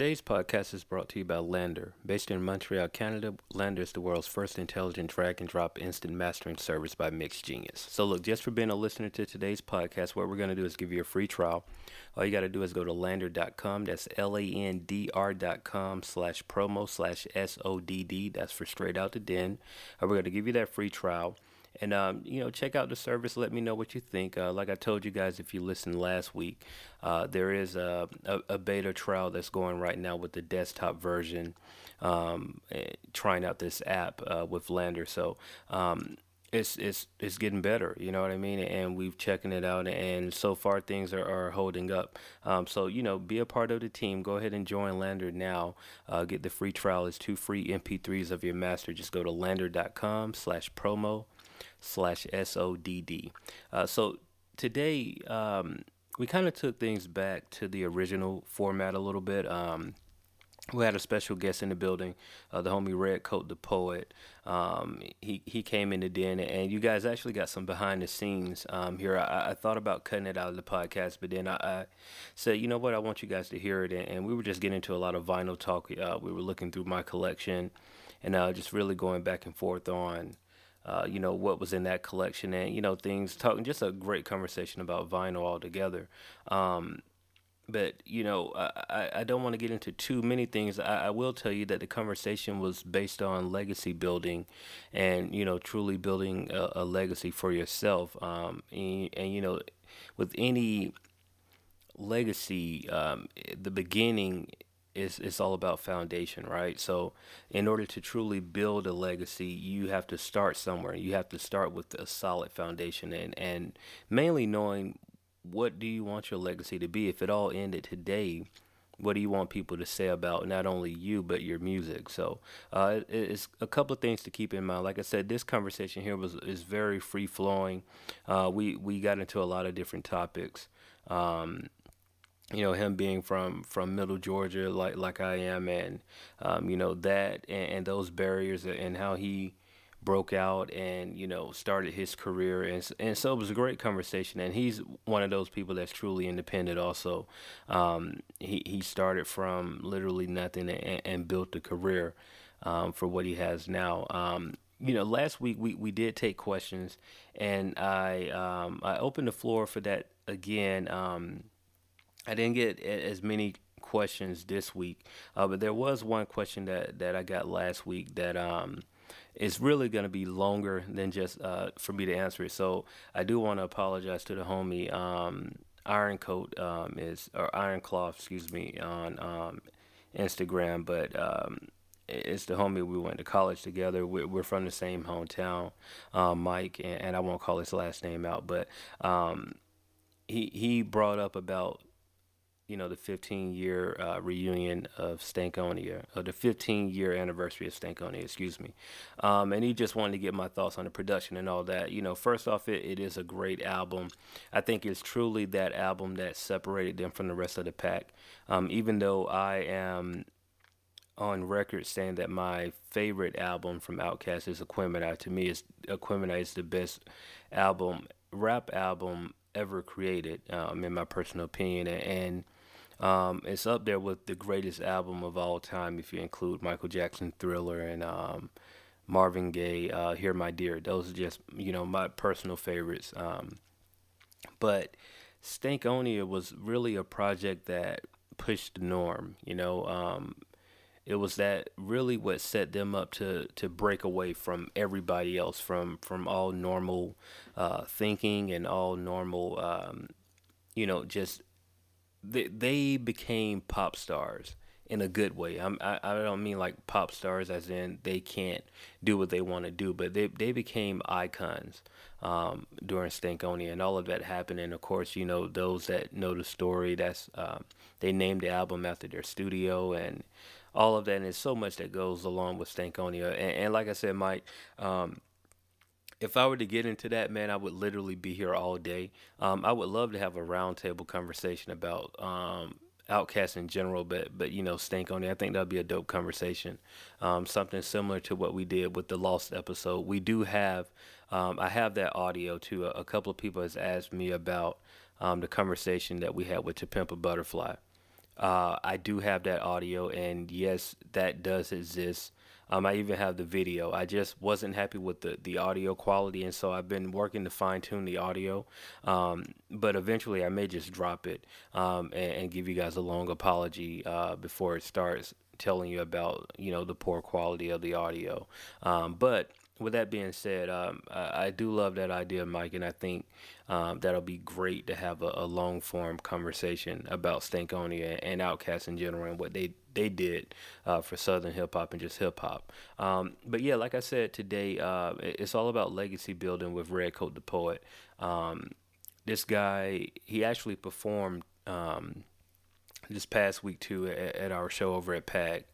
Today's podcast is brought to you by LANDR. Based in Montreal, Canada, LANDR is the world's first intelligent drag and drop instant mastering service by MixGenius. So, look, just for being a listener to today's podcast, what we're going to do is give you a free trial. All you got to do is go to landr.com. That's L A N D R.com slash promo slash S O D D. That's for straight out the den. Uh, we're going to give you that free trial. And um, you know, check out the service. Let me know what you think. Uh, like I told you guys, if you listened last week, uh, there is a, a, a, beta trial that's going right now with the desktop version, um, eh, trying out this app uh, with LANDR. So um, it's it's it's getting better. You know what I mean? And we've checking it out, and so far things are, are holding up. Um, so you know, be a part of the team. Go ahead and join LANDR now. Uh, get the free trial. It's two free MP3s of your master. Just go to landr.com/promo slash S-O-D-D. Uh, so today um, we kind of took things back to the original format a little bit. Um, we had a special guest in the building, uh, the homie Redcoat the poet. Um, he he came in the den, and you guys actually got some behind the scenes um, here. I, I, thought about cutting it out of the podcast, but then I, I, said, you know what, I want you guys to hear it. And, and we were just getting into a lot of vinyl talk. Uh, we were looking through my collection, and uh, just really going back and forth on uh, you know what was in that collection. And you know things talking just a great conversation about vinyl altogether. Um, but you know I, I don't want to get into too many things. I, I, will tell you that the conversation was based on legacy building and you know truly building a, a legacy for yourself. Um, and, and, you know with any legacy um, the beginning it's it's all about foundation, right? So, in order to truly build a legacy, you have to start somewhere. You have to start with a solid foundation, and and mainly knowing what do you want your legacy to be. If it all ended today, what do you want people to say about not only you but your music? So, uh, it's a couple of things to keep in mind. Like I said, this conversation here was is very free flowing. Uh, we we got into a lot of different topics. Um, you know him being from from middle Georgia like like I am and um, you know that and, and, those barriers and how he broke out and you know started his career and and so it was a great conversation and he's one of those people that's truly independent also um, he he started from literally nothing and, and built a career um, for what he has now um, you know, last week we, we did take questions, and I um, I opened the floor for that again. Um, I didn't get as many questions this week, uh, but there was one question that, that I got last week that um, is really going to be longer than just uh, for me to answer it. So I do want to apologize to the homie um, Iron Coat um, is or Iron Cloth, excuse me, on um, Instagram, but um, it's the homie we went to college together. We're, we're from the same hometown, um, Mike, and, and, I won't call his last name out, but um, he he brought up about you know, the 15 year uh, reunion of Stankonia, or the 15 year anniversary of Stankonia, excuse me. Um, and he just wanted to get my thoughts on the production and all that. You know, first off, it, it is a great album. I think it's truly that album that separated them from the rest of the pack. Um, even though I am on record saying that my favorite album from Outkast is Aquemini. To me, is Aquemini is the best album, rap album ever created, um, in my personal opinion. And um, it's up there with the greatest album of all time if you include Michael Jackson Thriller and um, Marvin Gaye uh, Here My Dear. Those are just, you know, my personal favorites. Um, but Stankonia was really a project that pushed the norm, you know. Um, it was that really what set them up to to break away from everybody else from from all normal uh, thinking and all normal um, you know just they, they became pop stars in a good way. I'm, I I don't mean like pop stars as in they can't do what they want to do, but they they became icons um, during Stankonia, and all of that happened. And of course, you know those that know the story. That's um, they named the album after their studio and all of that. And there's so much that goes along with Stankonia. And, and like I said, Mike. Um, if I were to get into that, man, I would literally be here all day. Um, I would love to have a roundtable conversation about um, Outkast in general, but but you know, Stankonia. I think that'd be a dope conversation. Um, something similar to what we did with the Lost episode. We do have, um, I have that audio too. A, a, couple of people has asked me about um, the conversation that we had with To Pimp a Butterfly. uh, I do have that audio, and yes, that does exist. Um, I even have the video. I just wasn't happy with the, the audio quality, and so I've been working to fine tune the audio. Um, but eventually, I may just drop it um, and, and, give you guys a long apology uh, before it starts telling you about you know the poor quality of the audio. Um, but with that being said, um, I, I, do love that idea, Mike, and I think um, that'll be great to have a, a long form conversation about Stankonia and Outkast in general and what they they did uh, for Southern hip hop and just hip hop. Um, but yeah, like I said today, uh, it's all about legacy building with Redcoat the Poet. Um, this guy, he actually performed um, this past week too at, at our show over at PAG.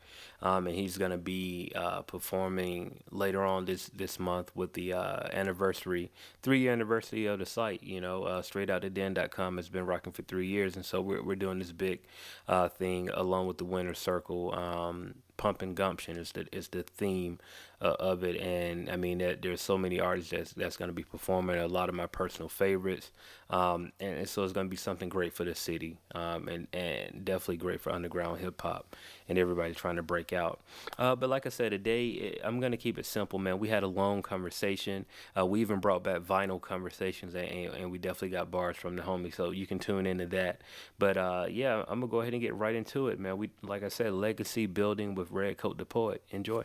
Um, and he's going to be uh, performing later on this this month with the uh, anniversary, three year anniversary of the site. You know, uh, str8outdaden.com has been rocking for three years, and so we're we're doing this big uh, thing along with the Winner Circle. Um, Pump and Gumption is the is the theme uh, of it, and I mean that there's so many artists that's that's going to be performing a lot of my personal favorites, um, and, and, so it's going to be something great for the city, um, and and definitely great for underground hip hop and everybody trying to break out. Uh, but like I said, today I'm going to keep it simple, man. We had a long conversation. Uh, we even brought back vinyl conversations, and, and, we definitely got bars from the homie, so you can tune into that. But uh, yeah, I'm gonna go ahead and get right into it, man. We like I said, legacy building with Redcoat the Poet. Enjoy.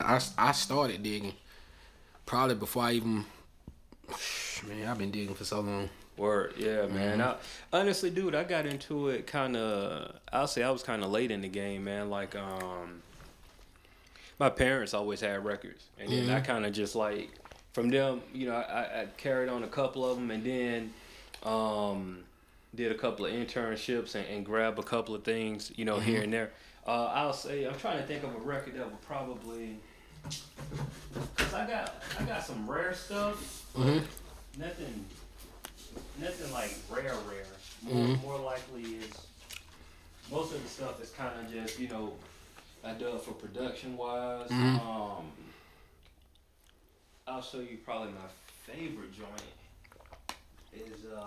I, I started digging probably before I even. Man, I've been digging for so long. Word, yeah, man. Mm-hmm. I, honestly, dude, I got into it kind of. I'll say I was kind of late in the game, man. Like, um, my parents always had records, and then mm-hmm. I kind of just like from them, you know, I, I carried on a couple of them, and then um, did a couple of internships and, and grabbed a couple of things, you know, mm-hmm. here and there. Uh, I'll say I'm trying to think of a record that would probably. Cause I got I got some rare stuff. Mm-hmm. Nothing, nothing like rare rare. More, mm-hmm. more likely is most of the stuff is kind of just you know I dug for production wise. Mm-hmm. Um, I'll show you probably my favorite joint is uh.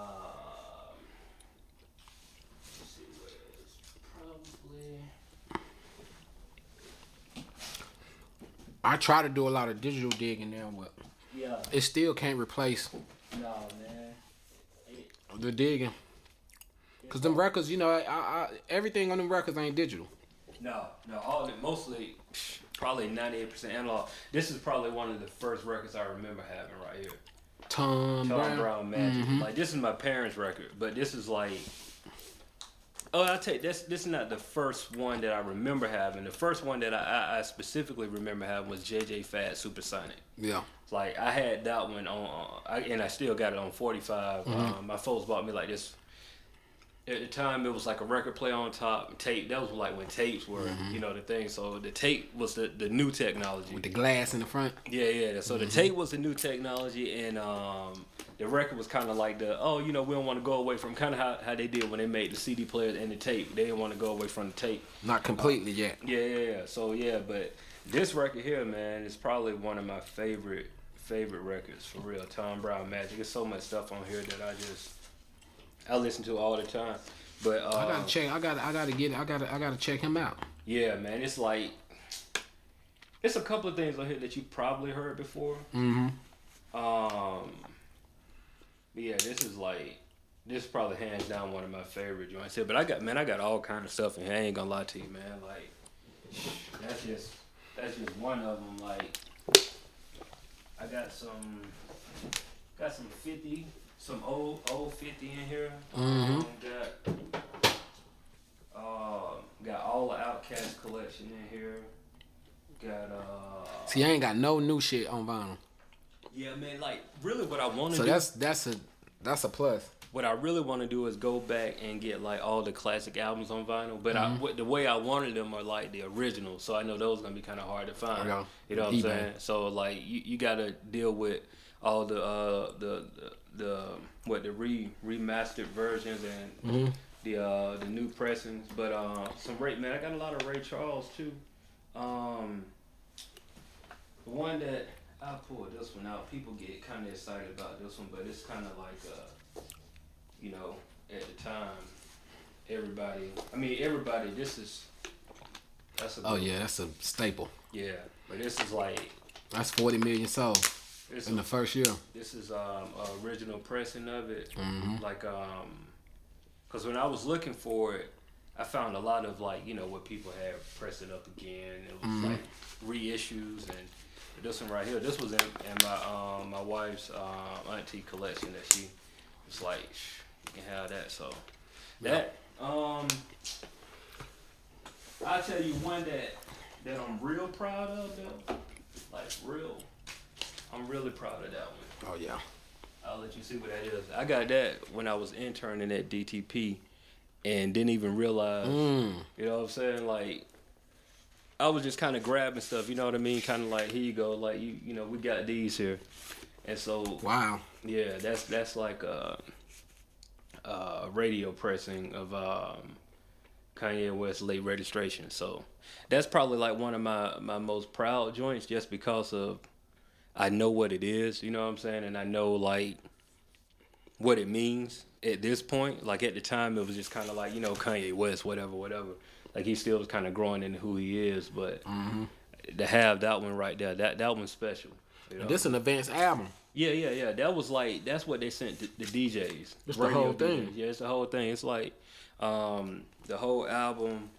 Let's see where it's probably. I try to do a lot of digital digging now, but yeah, it still can't replace. No man. The digging. Cause them records, you know, I, I, everything on them records ain't digital. No, no, all of it mostly, probably ninety eight percent analog. This is probably one of the first records I remember having right here. Tom, Tom Browne, Browne Magic. Mm-hmm. Like this is my parents' record, but this is like Oh, I'll tell you, this this is not the first one that I remember having. The first one that I, I, specifically remember having was JJ Fad Supersonic. Yeah. Like I had that one on, I, and I still got it on 45. Mm-hmm. Um, my folks bought me like this at the time it was like a record player on top tape. That was like when tapes were mm-hmm. you know the thing. So the tape was the, the new technology. With the glass in the front? Yeah yeah. So mm-hmm. the tape was the new technology and um, the record was kind of like the oh you know we don't want to go away from kind of how, how they did when they made the cd player and the tape. They didn't want to go away from the tape. Not completely uh, yet. Yeah yeah yeah. So yeah but this record here man is probably one of my favorite favorite records for real. Tom Browne magic. There's so much stuff on here that i just I listen to all the time. But uh, I gotta check. I gotta. I gotta get. I gotta. I gotta check him out. Yeah, man. It's like it's a couple of things on here that you probably heard before. Mm-hmm. Um. Yeah, this is like this is probably hands down one of my favorite joints here. But I got man, I got all kind of stuff in here. I ain't gonna lie to you, man. Like that's just that's just one of them. Like I got some got some fifty some old old fifty in here. Mm-hmm. Um, got uh, got all the Outkast collection in here. Got uh. See, I ain't got no new shit on vinyl. Yeah, man. Like really, what I want to so do. That's that's a that's a plus. What I really want to do is go back and get like all the classic albums on vinyl, but mm-hmm. I, the way I wanted them are like the originals, so I know those gonna be kind of hard to find. Yeah. You know what I'm saying? So like you, you got to deal with all the uh the, the the what the re remastered versions and mm-hmm. the uh the new pressings. But uh, some Ray man, I got a lot of Ray Charles too. Um, the one that I pulled this one out, people get kind of excited about this one, but it's kind of like uh, you know, at the time, everybody. I mean, everybody. This is. That's a Oh yeah, that's a staple. yeah, but this is like That's forty million sold this in the first year. this is um a original pressing of it. Mhm. Like um, cause when I was looking for it, I found a lot of like you know what people had pressing up again. It was Mhm. like reissues and. This one right here. This was in, in my um my wife's um auntie collection that she was like, "Shh, you can have that. So that um, I tell you one that that I'm real proud of though, like real. I'm really proud of that one. Oh yeah. I'll let you see what that is. I got that when I was interning at DTP, and didn't even realize. Mm. You know what I'm saying? Like, I was just kind of grabbing stuff. You know what I mean? Kind of like, here you go. Like you, you know, we got these here, and so Wow. yeah, that's that's like a, a radio pressing of um, Kanye West late registration. So that's probably like one of my my most proud joints, just because of I know what it is. You know what I'm saying, and I know like what it means at this point. Like at the time, it was just kind of like you know Kanye West, whatever, whatever. Like he still was kind of growing into who he is, but to have that one right there, that that one's special. You know? This an advanced album. Yeah, yeah, yeah. That was like that's what they sent the, the DJs. It's the whole thing. Yeah, it's the whole thing. It's like um, the whole album.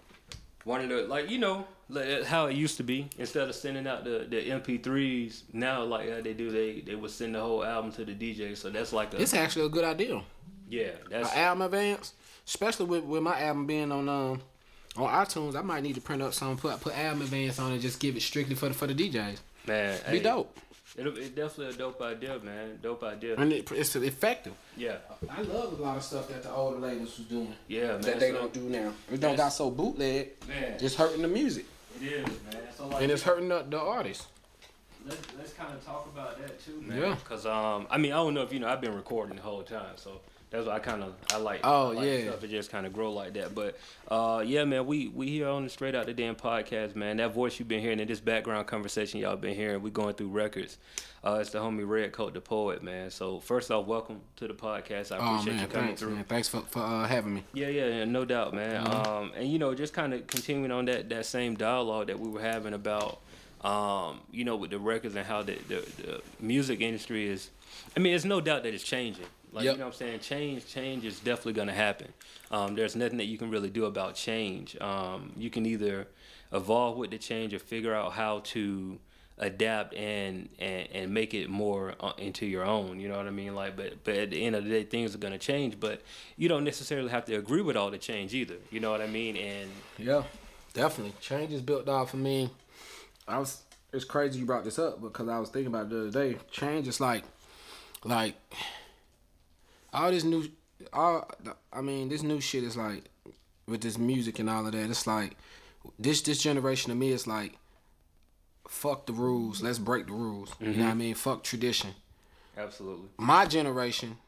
One of the like you know like how it used to be. Instead of sending out the, the MP3s, now like how they do, they they would send the whole album to the DJ. So that's like a It's actually a good idea. yeah. An album advance, especially with, with my album being on um on iTunes. I might need to print up some, put put album advance on, and just give it strictly for the for the DJs. man. Be hey, dope, It'll, it's definitely a dope idea, man. Dope idea. and it, it's effective. Yeah, I love a lot of stuff that the older labels was doing yeah, man. that they So- don't do now. It don't got so bootleg. Man, It's hurting the music, it is, man. So like, and it's hurting the, the artists. Let's, let's kind of talk about that too, man. Yeah. Cause um, I mean, I don't know if you know, I've been recording the whole time, so that's why I kind of I like. Oh, I like yeah. Stuff to just kind of grow like that, but uh, yeah, man, we we here on the Straight Out the Den podcast, man. That voice you've been hearing in this background conversation y'all been hearing, we going through records. Uh, it's the homie Redcoat the poet, man. So first off, welcome to the podcast. I Oh appreciate man, you coming thanks, through. man. Thanks for for uh, having me. Yeah, yeah, yeah, no doubt, man. Mm-hmm. Um, and you know, just kind of continuing on that that same dialogue that we were having about, um, you know, with the records and how the, the the music industry is. I mean, there's no doubt that it's changing. Like Yep. you know, what I'm saying change, change is definitely going to happen. Um, there's nothing that you can really do about change. Um, you can either evolve with the change or figure out how to adapt and and, and make it more uh, into your own you know what i mean like but but at the end of the day things are going to change but you don't necessarily have to agree with all the change either you know what i mean and Yeah, definitely. Change is built off for me. I was. It's crazy you brought this up because I was thinking about it the other day. Change is like, like, all this new, all. I mean, this new shit is like, with this music and all of that. It's like, this this generation of me is like, fuck the rules. Let's break the rules. You know what I mm-hmm. mean? Fuck tradition. absolutely my generation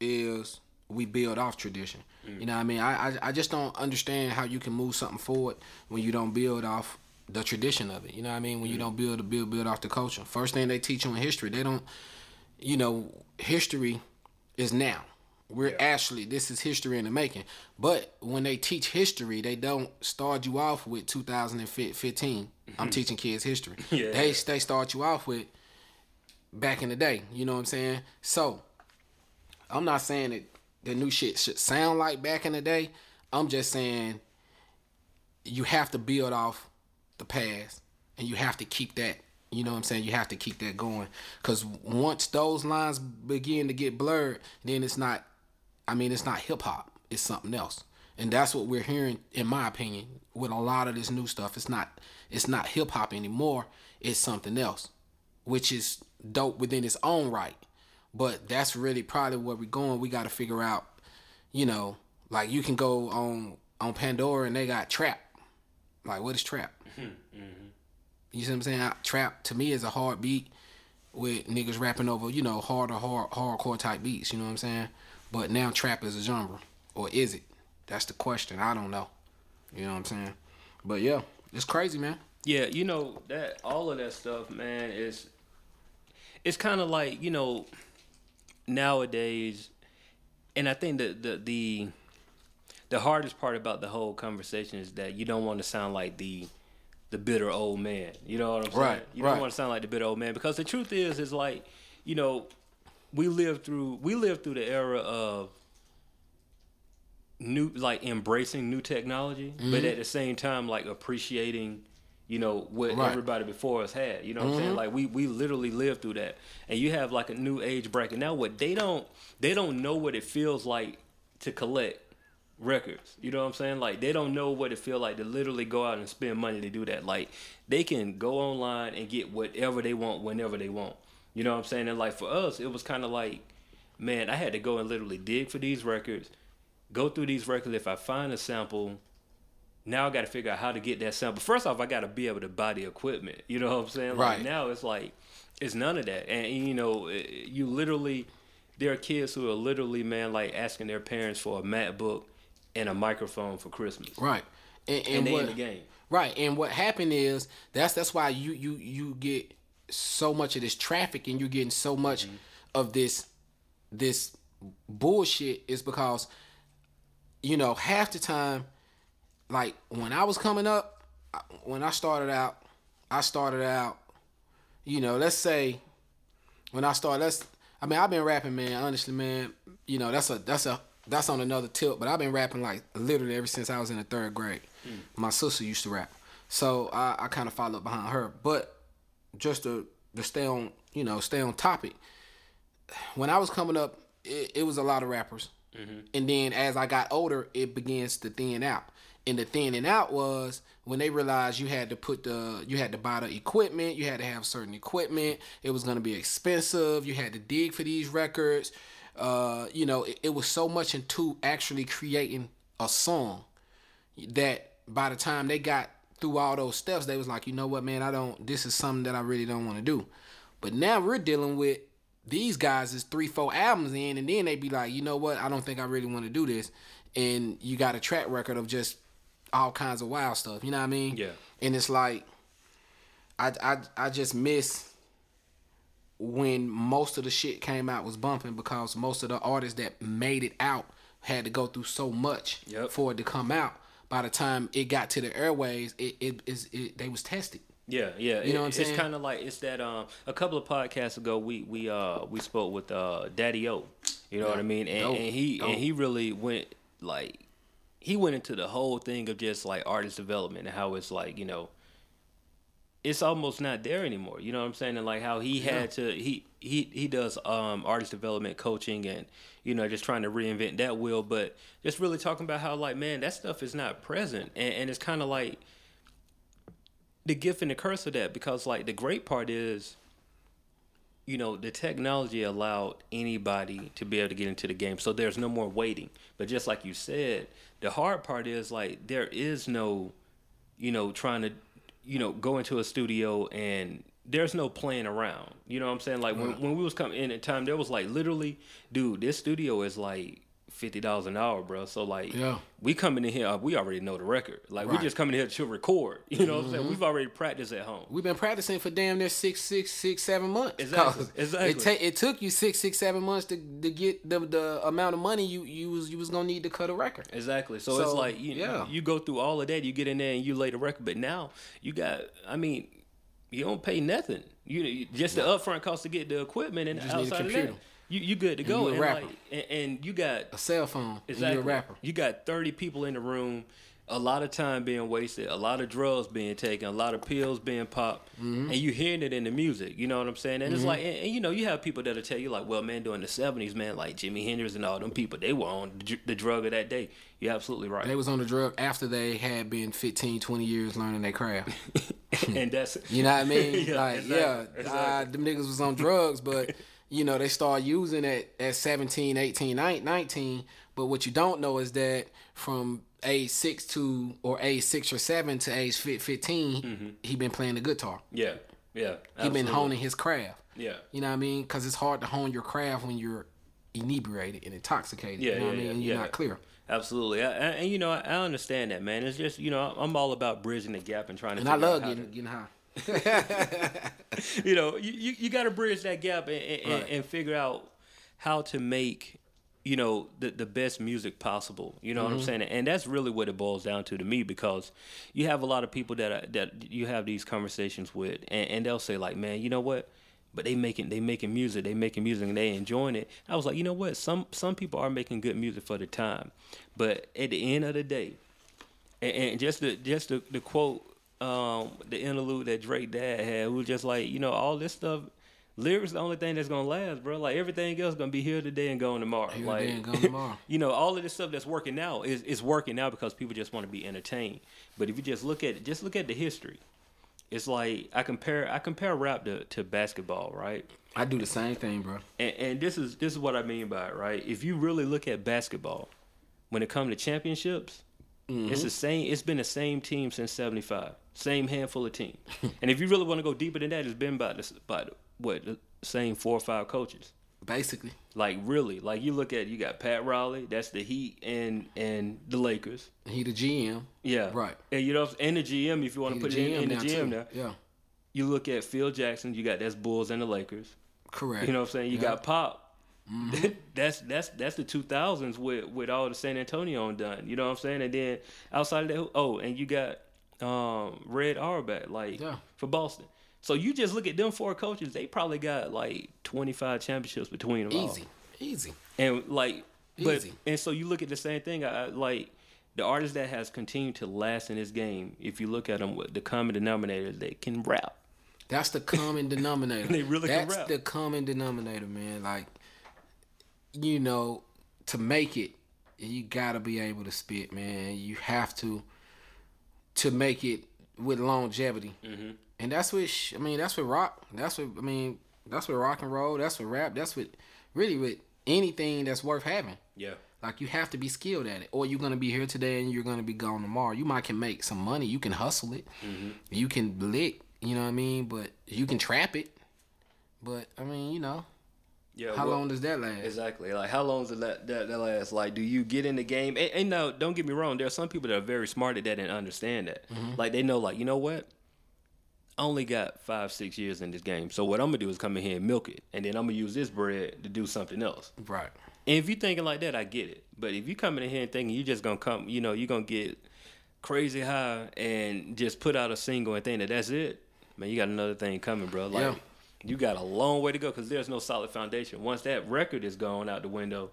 is we build off tradition. Mm. You know what I mean? I, I I just don't understand how you can move something forward when you don't build off the tradition of it. You know what I mean? When you mm-hmm. don't build build build off the culture. First thing they teach you in history, they don't you know, history is now. We're actually this is history in the making. But when they teach history, they don't start you off with 2015. I'm mm-hmm. teaching kids history. Yeah. They they start you off with back in the day. You know what I'm saying? So I'm not saying that the new shit should sound like back in the day. I'm just saying you have to build off the past and you have to keep that. You know what I'm saying? You have to keep that going because once those lines begin to get blurred, then it's not. I mean, it's not hip hop. It's something else, and that's what we're hearing, in my opinion, with a lot of this new stuff. It's not. It's not hip hop anymore. It's something else, which is dope within its own right. But that's really probably where we're going. We got to figure out, you know, like you can go on on Pandora and they got trap. Like what is trap? Mm-hmm. You see what I'm saying? I- Trap to me is a hard beat with niggas rapping over, you know, harder, hard, hardcore type beats. You know what I'm saying? But now trap is a genre, or is it? That's the question. I don't know. You know what I'm saying? But yeah, it's crazy, man. yeah you know that all of that stuff man is it's kind of like you know nowadays and i think that the the the hardest part about the whole conversation is that you don't want to sound like the the bitter old man. You know what I'm saying? Right, You don't right. want to sound like the bitter old man because the truth is, is like, you know, we live through we live through the era of new like embracing new technology, but at the same time like appreciating, you know, what Mm-hmm. Right. Mm-hmm. everybody before us had. You know what I'm saying? Like we we literally lived through that. And you have like a new age bracket. Now what they don't they don't know what it feels like to collect records. You know what I'm saying? Like they don't know what it feel like to literally go out and spend money to do that. Like they can go online and get whatever they want whenever they want. You know what I'm saying? And like for us, it was kind of like, man, I had to go and literally dig for these records, go through these records. If I find a sample, now I got to figure out how to get that sample. First off, I got to be able to buy the equipment. You know what I'm saying? Like Right. now it's like it's none of that, and you know, eh, you literally there are kids who are literally man like asking their parents for a MacBook and a microphone for Christmas, Right. And, and, and they what, in the game. Right, and what happened is that's that's why you you you get so much of this traffic and you're getting so much Mm-hmm. of this this bullshit is because you know half the time like when I was coming up when I started out I started out you know let's say when I started let's I mean I've been rapping man honestly man you know that's a that's a that's on another tip but I've been rapping like literally ever since I was in the third grade. Hmm. My sister used to rap. So I, I kind of followed behind her. But just to to stay on you know stay on topic when I was coming up it, it was a lot of rappers. Mm-hmm. And then as I got older it begins to thin out. And the thinning out was when they realized you had to put the you had to buy the equipment you had to have certain equipment it was going to be expensive you had to dig for these records uh, you know it, it was so much into actually creating a song that by the time they got through all those steps, they was like, you know what, man, I don't. This is something that I really don't want to do. But now we're dealing with these guys is three, four albums in, and then they be like, you know what, I don't think I really want to do this. And you got a track record of just all kinds of wild stuff. You know what I mean? Yeah. And it's like, I I I just miss when most of the shit came out was bumping because most of the artists that made it out had to go through so much Yep. for it to come out. By the time it got to the airways, it it is it, they was tested. Yeah, yeah. You know what I'm It's kind of like it's that. Um, a couple of podcasts ago, we we uh we spoke with uh Daddy O. You know what I mean? And, and he and he really went like he went into the whole thing of just like artist development and how it's like you know it's almost not there anymore. You know what I'm saying? And like how he had to he he he does um artist development coaching and you know just trying to reinvent that wheel, but just really talking about how like man that stuff is not present. And, and it's kind of like the gift and the curse of that because like the great part is you know the technology allowed anybody to be able to get into the game. So there's no more waiting. But just like you said the hard part is like there is no you know trying to you know go into a studio and there's no playing around. You know what i'm saying? Like when, when we was coming in at time there was like literally dude this studio is like fifty dollars an hour, bro. So like, Yeah. we coming in here, uh, we already know the record. Like we just coming here to record. You know what I'm saying? We've already practiced at home. We've been practicing for damn near six, six, six, seven months. Exactly, exactly. It, ta- it took you six, six, seven months to, to get the the amount of money you you was you was gonna need to cut a record. Exactly. So, it's like you yeah. you go through all of that, you get in there and you lay the record, but now you got I mean, you don't pay nothing. You, just the upfront cost to get the equipment and just need a outside of that, computer. You you good to go. you a and rapper. like and, and you got A cell phone. exactly And you're a rapper. You got thirty people in the room, a lot of time being wasted, a lot of drugs being taken, a lot of pills being popped, Mm-hmm. and you hearing it in the music. You know what I'm saying? And it's like, and, and you know, you have people that'll tell you like, well, man, during the '70s, man, like Jimi Hendrix and all them people, they were on the, the drug of that day. You're absolutely right. They was on the drug after they had been 15, 20 years learning their craft. and that's You know what I mean? Yeah, like, exactly, yeah, exactly. Uh, them niggas was on drugs, but you know they start using it at 17, 18, 19. But what you don't know is that from age six to or age six or seven to age 15, Mm-hmm. he been playing the guitar. yeah, yeah. He been honing his craft. Yeah. You know what I mean? Because it's hard to hone your craft when you're inebriated and intoxicated. Yeah, you know yeah, what I mean? yeah, And you're yeah. not clear. Absolutely, I, I, and you know, I, I understand that, man. It's just you know, I'm all about bridging the gap and trying to. And I love getting, to- getting high. you know, you, you, you got to bridge that gap and, and, Right. and figure out how to make you know the the best music possible. You know what I'm mm-hmm. saying? And that's really what it boils down to to me because you have a lot of people that are, that you have these conversations with, and, and they'll say like, man, you know what? But they making they making music, they making music, and they enjoying it. I was like, you know what? Some some people are making good music for the time, but at the end of the day, and, and just the just the, the quote, um, the interlude that Drake dad had, who was just like, you know, all this stuff. Lyrics the only thing that's gonna last, bro. Like everything else gonna be here today and gone tomorrow. Here like today and gone tomorrow. you know, all of this stuff that's working now is, is working now because people just want to be entertained. But if you just look at it, just look at the history. It's like I compare I compare rap to, to basketball, right? I do the same thing, bro. And, and this is this is what I mean by it, right? If you really look at basketball, when it comes to championships, it's the same. It's been the same team since '75, same handful of teams. and if you really want to go deeper than that, it's been by the by what the same four or five coaches. Basically, Like really, like you look at you got Pat Riley, that's the Heat and and the Lakers. he the GM. Yeah, Right. And you know, and the GM if you want He to put it in, in the GM too. now. Yeah, You look at Phil Jackson, you got that's Bulls and the Lakers. correct. You know what I'm saying? You. Mm-hmm. got Pop. that's that's that's the 2000s with with all the San Antonio done. You know what I'm saying? And then outside of that, oh, and you got um Red Auerbach like Yeah. for Boston. So you just look at them four coaches; they probably got like 25 championships between them. all. Easy, easy. And like, but Easy. and so you look at the same thing. I, like the artist that has continued to last in this game. If you look at them, the common denominator, they can rap. That's the common denominator. They really can That's rap. the common denominator, man. Like, you know, to make it, you gotta be able to spit, man. You have to to make it with longevity, mm-hmm. and that's what sh- I mean. That's what rock. That's what I mean. That's what rock and roll. That's what rap. That's what really with anything that's worth having. Yeah. Like you have to be skilled at it, or you're gonna be here today and you're gonna be gone tomorrow. You might can make some money, you can hustle it, you can lick, you know what I mean. But you can trap it. But I mean, you know, Yeah. how well, long does that last? Exactly. Like how long does that that, that last? Like, do you get in the game? And, and now, don't get me wrong. There are some people that are very smart at that and understand that. Mm-hmm. Like they know, like you know what? I only got five, six years in this game. So what I'm gonna do is come in here and milk it, and then I'm gonna use this bread to do something else. Right. And if you're thinking like that, I get it. But if you coming in here and thinking you're just gonna come, you know, you're gonna get crazy high and just put out a single and think that that's it, man, you got another thing coming, bro. Like Yeah. You got a long way to go because there's no solid foundation. Once that record is gone out the window,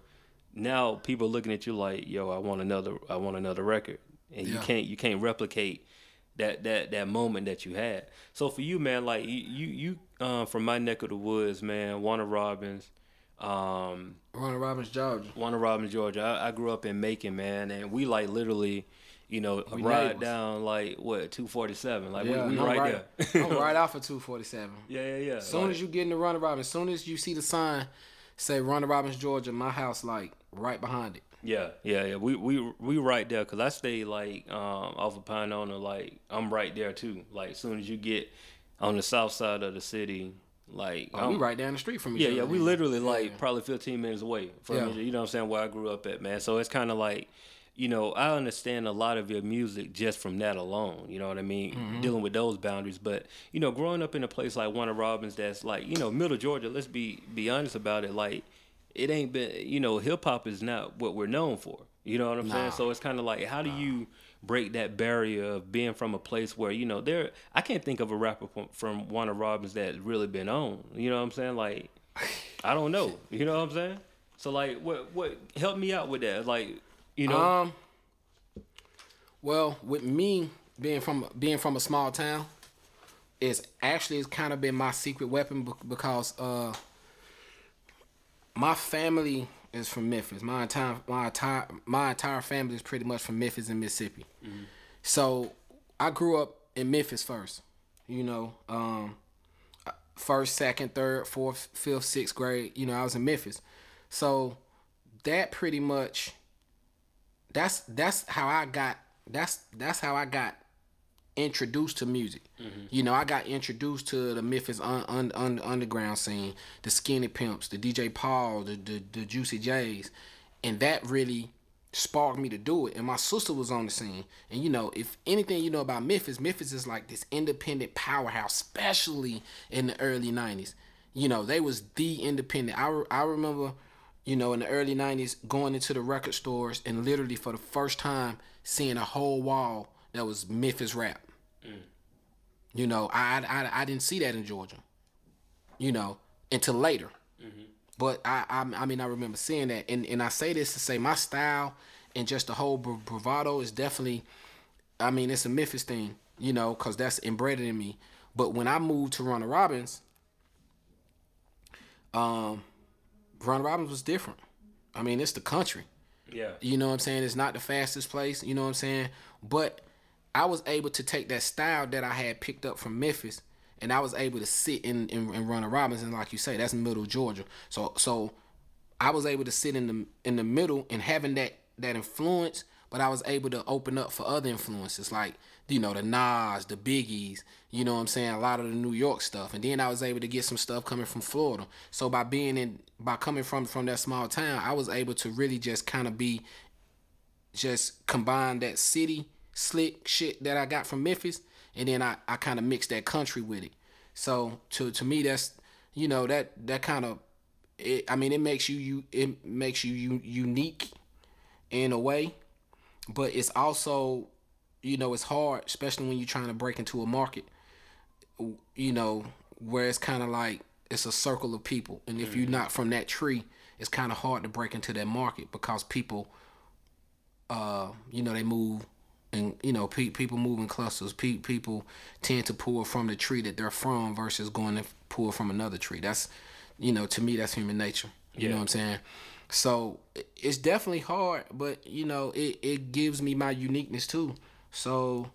now people are looking at you like, yo, I want another, I want another record, and you can't, you can't replicate that that that moment that you had. So for you, man, like you you, you um, from my neck of the woods, man, Warner Robins. Um, Warner Robins, Georgia. Warner Robins, Georgia. I, I grew up in Macon, man, and we like literally, you know, We ride neighbors. down like what two forty seven. Like Yeah, we, we right, right. there. I'm right off of 247. yeah, yeah, yeah. As soon as you get in the Warner Robins, as soon as you see the sign say Warner Robins, Georgia, my house like right behind it. Yeah, yeah, yeah. We we we right there because I stay like um off of Pio Nono. Like I'm right there too. Like as soon as you get on the south side of the city, like Oh, we right down the street from each Yeah, other. yeah, yeah. we literally like probably 15 minutes away from Yeah. each other. You know what I'm saying? Where I grew up at, man. So it's kind of like, you know, I understand a lot of your music just from that alone. You know what I mean? Mm-hmm. Dealing with those boundaries, but you know, growing up in a place like Warner Robins, that's like, you know, middle Georgia. Let's be be honest about it. Like, it ain't been, you know, hip hop is not what we're known for. You know what I'm saying? So it's kind of like, how do you break that barrier of being from a place where you know there? I can't think of a rapper from, from Warner Robins that's really been on. You know what I'm saying? Like, I don't know. You know what I'm saying? So like, what what help me out with that? Like, you know, Um. Well, with me being from being from a small town, it's actually it's kind of been my secret weapon because uh, my family is from Memphis. My entire my entire my entire family is pretty much from Memphis and Mississippi. So I grew up in Memphis first. You know, um, first, second, third, fourth, fifth, sixth grade. You know, I was in Memphis. So that pretty much that's that's how I got that's that's how I got introduced to music. Mm-hmm. You know, I got introduced to the Memphis un, un, un, underground scene, the Skinny Pimps, the DJ Paul, the, the the Juicy J's, and that really sparked me to do it. And my sister was on the scene, and you know, if anything you know about Memphis, Memphis is like this independent powerhouse, especially in the early '90s. You know, they was the independent. I I remember you know, in the early '90s, going into the record stores and literally for the first time seeing a whole wall that was Memphis rap. You know, I, I I didn't see that in Georgia. You know, until later. But I, I I mean I remember seeing that, and and I say this to say my style and just the whole bra- bravado is definitely. I mean, it's a Memphis thing, you know, because that's embedded in me. But when I moved to Warner Robins, um, Warner Robins was different. I mean, it's the country. Yeah. You know what I'm saying? It's not the fastest place, you know what I'm saying? But I was able to take that style that I had picked up from Memphis and I was able to sit in in, in Warner Robins and like you say, that's middle Georgia. So so I was able to sit in the in the middle and having that that influence, but I was able to open up for other influences like you know the Nas, the Biggies, you know what I'm saying, a lot of the New York stuff, and then I was able to get some stuff coming from Florida. So by being in, by coming from from that small town, I was able to really just kind of be, just combine that city slick shit that I got from Memphis, and then I I kind of mixed that country with it. So to to me that's you know that that kind of it, I mean it makes you you it makes you, you unique in a way, but it's also you know it's hard especially when you're trying to break into a market you know where it's kind of like it's a circle of people. And if you're not from that tree it's kind of hard to break into that market because people uh you know they move and you know pe- people move in clusters. Pe- people tend to pull from the tree that they're from versus going to pull from another tree. That's you know to me that's human nature. You know what i'm saying so it's definitely hard but you know it, it gives me my uniqueness too so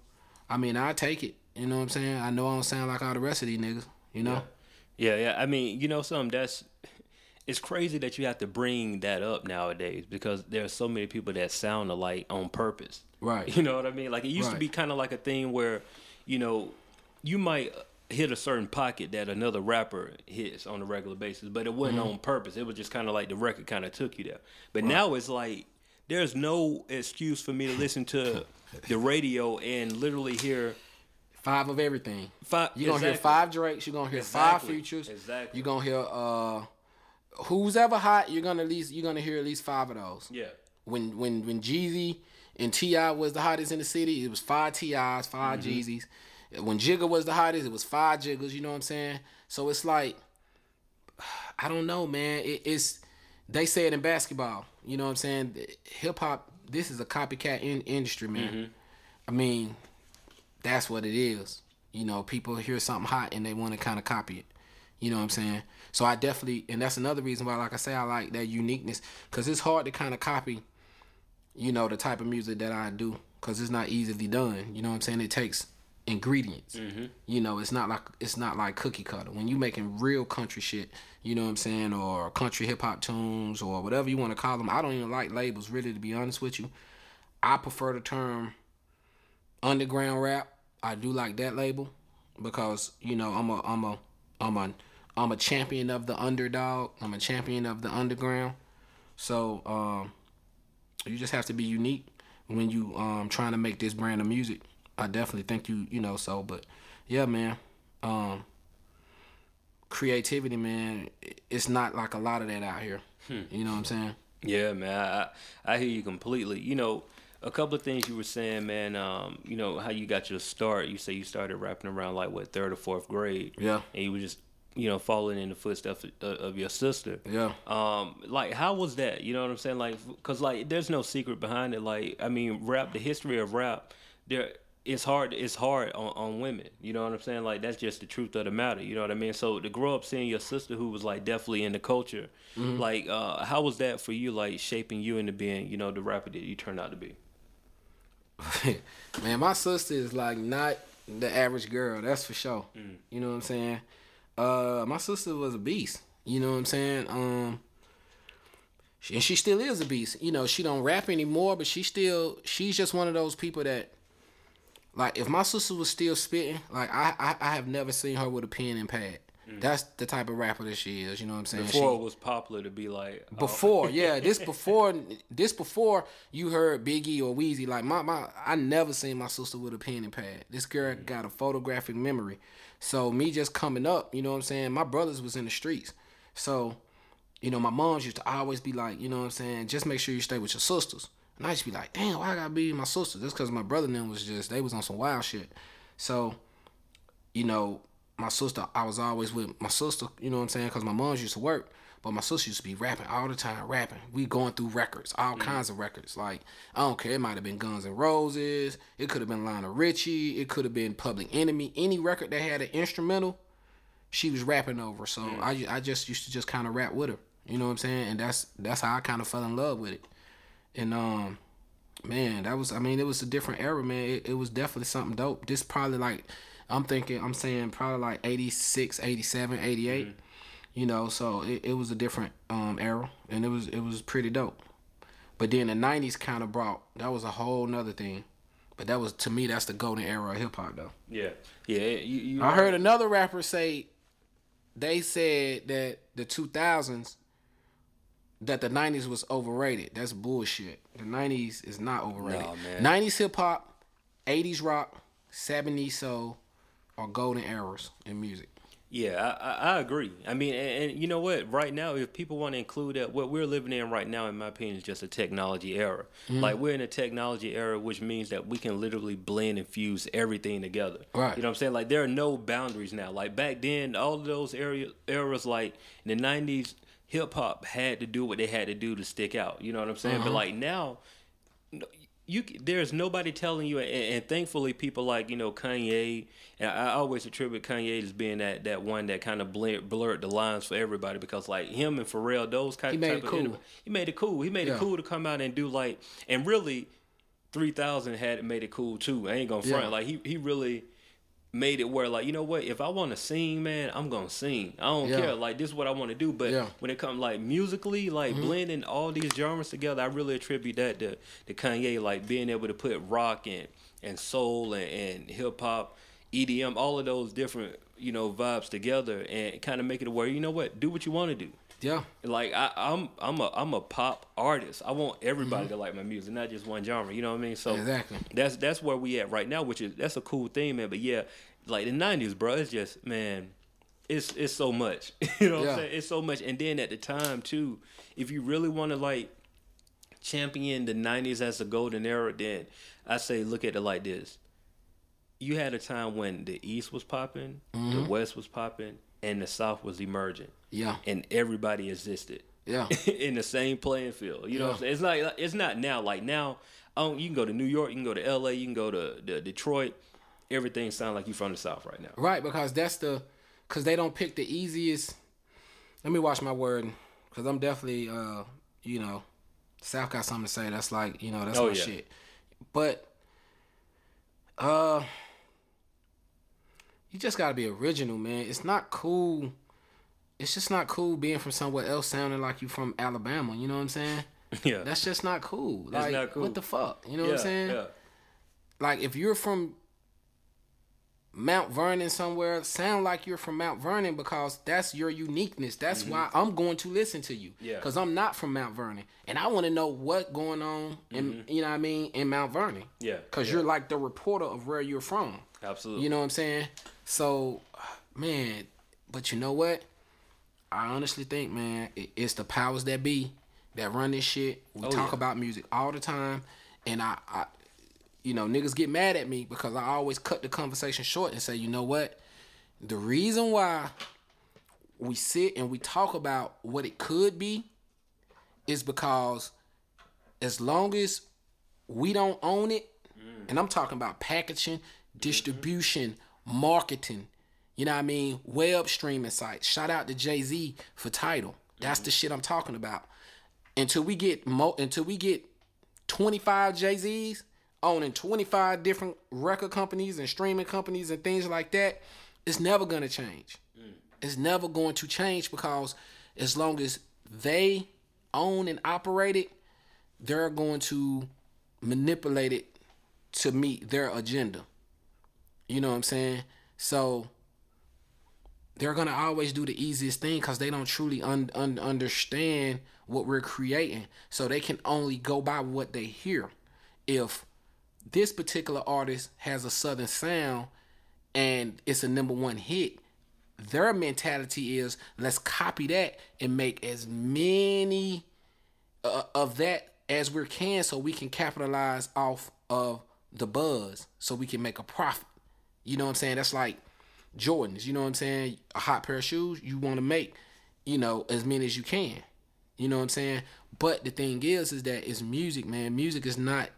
i mean i take it you know what i'm saying i know i don't sound like all the rest of these niggas you know Yeah, yeah. I mean, you know, something that's it's crazy that you have to bring that up nowadays because there are so many people that sound alike on purpose. Right. You know what I mean? Like it used to be kind of like a thing where, you know, you might hit a certain pocket that another rapper hits on a regular basis, but it wasn't Mm-hmm. on purpose. It was just kind of like the record kind of took you there. But now it's like there's no excuse for me to listen to the radio and literally hear five of everything five. You're gonna hear five Drakes. You're gonna hear five Exactly. Futures. Exactly. You're gonna hear uh, who's ever hot. You're gonna at least you're gonna hear at least five of those. Yeah. When when when Jeezy and T.I. was the hottest in the city, it was five T.I.'s, 5 Mm-hmm. Jeezys. When Jigga was the hottest, it was five Jiggas. You know what I'm saying? So it's like, I don't know, man. It, it's they say it in basketball. You know what I'm saying? Hip hop. This is a copycat in, industry, man. Mm-hmm. I mean, that's what it is. You know, people hear something hot and they want to kind of copy it. You know what I'm saying? So I definitely, and that's another reason why, like I say, I like that uniqueness because it's hard to kind of copy, you know, the type of music that I do because it's not easily done. You know what I'm saying? It takes ingredients. You know, it's not like it's not like cookie cutter. When you making real country shit, you know what I'm saying, or country hip hop tunes or whatever you want to call them. I don't even like labels, really, to be honest with you. I prefer the term underground rap. I do like that label because you know I'm a I'm a I'm a I'm a champion of the underdog. I'm a champion of the underground. So um, you just have to be unique when you um trying to make this brand of music. I definitely think you you know so, but yeah, man. Um, creativity, man. It's not like a lot of that out here. You know what I'm saying? Yeah, man, I I hear you completely. You know, a couple of things you were saying, man. Um, you know how you got your start. You say you started rapping around like what third or fourth grade. Yeah. and you were just you know following in the footsteps of, of your sister. Yeah. Um, like how was that? You know what I'm saying? Like, cause like there's no secret behind it. Like, I mean, rap. The history of rap, there. It's hard. It's hard on, on women. You know what I'm saying? Like that's just the truth of the matter. You know what I mean? So to grow up seeing your sister who was like definitely in the culture, like uh, how was that for you? Like shaping you into being, you know, the rapper that you turned out to be. man, my sister is like not the average girl. That's for sure. You know what I'm saying? Uh, my sister was a beast. You know what I'm saying? Um, and she still is a beast. You know, she don't rap anymore, but she still she's just one of those people that, like, if my sister was still spitting, like I I, I have never seen her with a pen and pad. Mm. That's the type of rapper that she is. You know what I'm saying? She- Before it was popular to be like, oh, before, yeah, this before this before you heard Biggie or Weezy. Like my my, I never seen my sister with a pen and pad. This girl mm. got a photographic memory. So me just coming up, you know what I'm saying. My brothers was in the streets, so you know, my moms used to always be like, you know what I'm saying, just make sure you stay with your sisters. And I used to be like, damn, why I gotta be my sister? Just because my brother and them was just, they was on some wild shit. So, you know, my sister, I was always with my sister, you know what I'm saying? Because my moms used to work. But my sister used to be rapping all the time, rapping. We going through records, all mm. kinds of records. Like, I don't care. It might have been Guns N' Roses. It could have been Lionel Richie. It could have been Public Enemy. Any record that had an instrumental, she was rapping over. So mm. I, I just used to just kind of rap with her. You know what I'm saying? And that's that's how I kind of fell in love with it. And um, man, that was I mean it was a different era, man. It, it was definitely something dope. This probably like I'm thinking I'm saying probably like 86, 87, 88. You know, so it, it was a different um era and it was it was pretty dope. But then the 90s kind of brought that was a whole nother thing. But that was to me that's the golden era of hip hop though. Yeah, yeah. You, you I heard another rapper say they said that the 2000s that the 90s was overrated. That's bullshit. The 90s is not overrated. Nah, 90s hip hop, 80s rock, 70s soul are golden eras in music. Yeah, I, I, agree. I mean, and, and you know what? Right now, if people want to include that, what we're living in right now, in my opinion, is just a technology era. Mm-hmm. Like we're in a technology era, which means that we can literally blend and fuse everything together. Right. You know what I'm saying? Like there are no boundaries now. Like back then, all of those area eras, like in the '90s, hip hop had to do what they had to do to stick out. You know what I'm saying? Uh-huh. But like now, you there's nobody telling you, and, and thankfully people like you know Kanye, and I always attribute Kanye as being that that one that kind of blurred, blurred the lines for everybody because like him and Pharrell, those kind He made type it of cool. inter- he made it cool. He made Yeah. it cool to come out and do like, and really, three thousand had made it cool too. I ain't gonna front Yeah. like he he really made it where like you know what if I want to sing man I'm gonna sing I don't Yeah. care like this is what I want to do but Yeah. when it comes like musically like Mm-hmm. blending all these genres together I really attribute that to, to Kanye like being able to put rock and and soul and, and hip hop EDM all of those different you know vibes together and kind of make it where you know what do what you want to do Yeah. like I, I'm I'm a I'm a pop artist. I want everybody to like my music, not just one genre. You know what I mean? So Mm-hmm. Exactly. that's that's where we at right now, which is that's a cool thing, man. But yeah, like the '90s, bro, it's just man, it's it's so much. you know what Yeah. I'm saying? It's so much. And then at the time too, if you really want to like champion the '90s as a golden era, then I say look at it like this. You had a time when the East was popping, Mm-hmm. the West was popping, and the South was emerging Yeah. and everybody existed Yeah. in the same playing field. You know what I'm saying? It's like it's not now. Like now, um, you can go to New York, you can go to L.A., you can go to, to Detroit. Everything sounds like you from the South right now. Right, because that's the, because they don't pick the easiest. Let me watch my word, because I'm definitely, uh, you know, South got something to say. That's like, you know, that's Oh, my yeah. shit. But, uh, you just gotta be original, man. It's not cool. It's just not cool being from somewhere else sounding like you from Alabama. You know what I'm saying? yeah, That's just not cool. That's Like, not cool. what the fuck? You know yeah, what I'm saying? yeah. like if you're from Mount Vernon somewhere, sound like you're from Mount Vernon because that's your uniqueness. That's why I'm going to listen to you. Mm-hmm. Yeah. Because I'm not from Mount Vernon, and I want to know what going on in you know what I mean in Mount Vernon. Mm-hmm. Yeah, Because yeah. you're like the reporter of where you're from. Absolutely. You know what I'm saying? So, man, but you know what? I honestly think, man, it- it's the powers that be that run this shit. We Oh, talk yeah. about music all the time, and I, I, you know, niggas get mad at me because I always cut the conversation short and say, you know what? The reason why we sit and we talk about what it could be is because as long as we don't own it, mm. and I'm talking about packaging, mm-hmm. distribution, marketing, you know what I mean? Way Web streaming sites. Shout out to Jay Z for Tidal. That's the mm-hmm. shit I'm talking about. Until we get mo until we get 25 Jay Z's owning 25 different record companies and streaming companies and things like that, it's never gonna change. Mm. It's never going to change because as long as they own and operate it, they're going to manipulate it to meet their agenda. You know what I'm saying? So they're gonna always do the easiest thing because they don't truly un- un- understand what we're creating. So they can only go by what they hear. If this particular artist has a southern sound and it's a number one hit, their mentality is let's copy that and make as many uh, of that as we can so we can capitalize off of the buzz so we can make a profit. You know what I'm saying? That's like Jordans, you know what I'm saying? A hot pair of shoes, you want to make, you know, as many as you can. You know what I'm saying? But the thing is, is that it's music, man. Music is not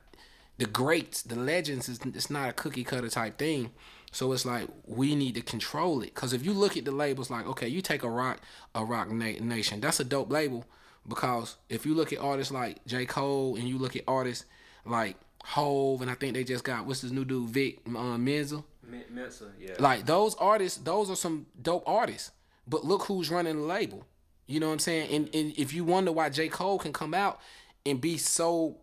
the greats, the legends. Is it's not a cookie cutter type thing. So it's like we need to control it. Cause if you look at the labels, like okay, you take a rock, a Roc na- Nation. That's a dope label. Because if you look at artists like J Cole and you look at artists like Hov, and I think they just got what's this new dude Vic uh, Menzel. Mensa, yeah. Like those artists, those are some dope artists. But look who's running the label. You know what I'm saying? And, and if you wonder why J. Cole can come out and be so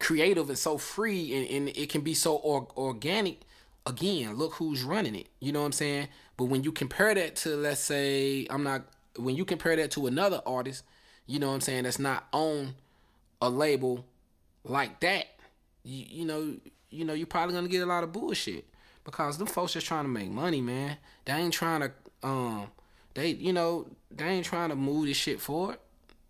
creative and so free and, and it can be so or, organic, again, look who's running it. You know what I'm saying? But when you compare that to, let's say, I'm not, when you compare that to another artist, you know what I'm saying, that's not on a label like that, you, you know, you know, you're probably gonna get a lot of bullshit because them folks just trying to make money, man. They ain't trying to, um, they, you know, they ain't trying to move this shit forward.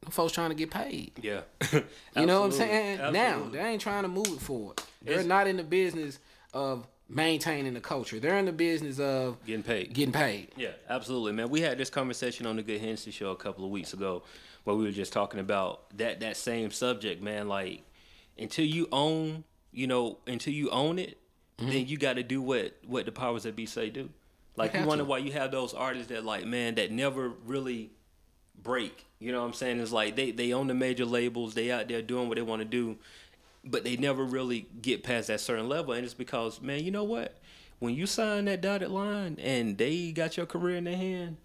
Them folks trying to get paid. Yeah. You know what I'm Absolutely. saying? Now they ain't trying to move it forward. They're It's- not in the business of maintaining the culture. They're in the business of Getting paid. getting paid. Yeah, absolutely, man. We had this conversation on the Good Hennessy show a couple of weeks ago, where we were just talking about that that same subject, man. Like, until you own, you know, until you own it, then mm-hmm. you got to do what what the powers that be say do. Like, You wonder to. why you have those artists that, like, man, that never really break. You know what I'm saying? It's like they they own the major labels, they out there doing what they want to do, but they never really get past that certain level. And it's because, man, you know what? When you sign that dotted line and they got your career in their hand,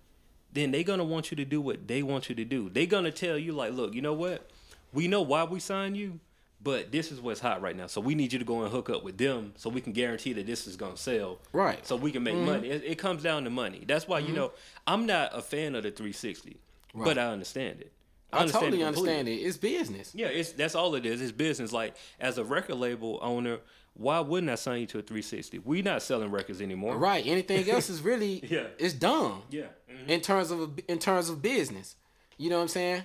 then they gonna want you to do what they want you to do. They gonna tell you like, look, you know what? We know why we signed you, but this is what's hot right now. So we need you to go and hook up with them so we can guarantee that this is gonna sell. Right. So we can make mm-hmm. money. It, it comes down to money. That's why you mm-hmm. know I'm not a fan of the 360, but I understand it. I, understand totally it understand it. It's business. Yeah, it's that's all it is. It's business. Like as a record label owner, why wouldn't I sign you to a 360? We're not selling records anymore. Right. Anything else is really Yeah. it's dumb. Yeah. Mm-hmm. In terms of in terms of business. You know what I'm saying?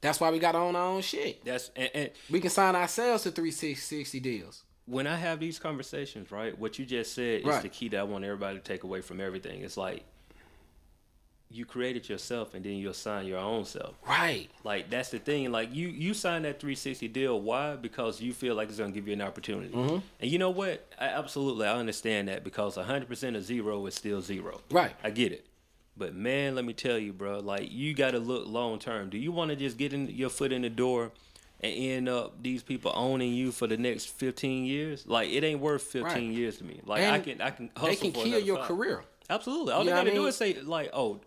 That's why we got to own our own shit. That's and, and We can sign ourselves to 360 deals. when I have these conversations, right? What you just said is Right. the key that I want everybody to take away from everything. It's like you created yourself and then you'll sign your own self. Right. Like that's the thing. Like you you sign that 360 deal. Why? Because you feel like it's gonna give you an opportunity. Mm-hmm. And you know what? I absolutely I understand that because 100 percent of zero is still zero. Right. I get it. But man, let me tell you, bro. Like you got to look long term. Do you want to just get in your foot in the door? And end up these people owning you for the next fifteen years, like it ain't worth fifteen Right. years to me. Like I can, I can hustle They can kill your five. career. Absolutely, all You they gotta do mean? is say like, "Oh,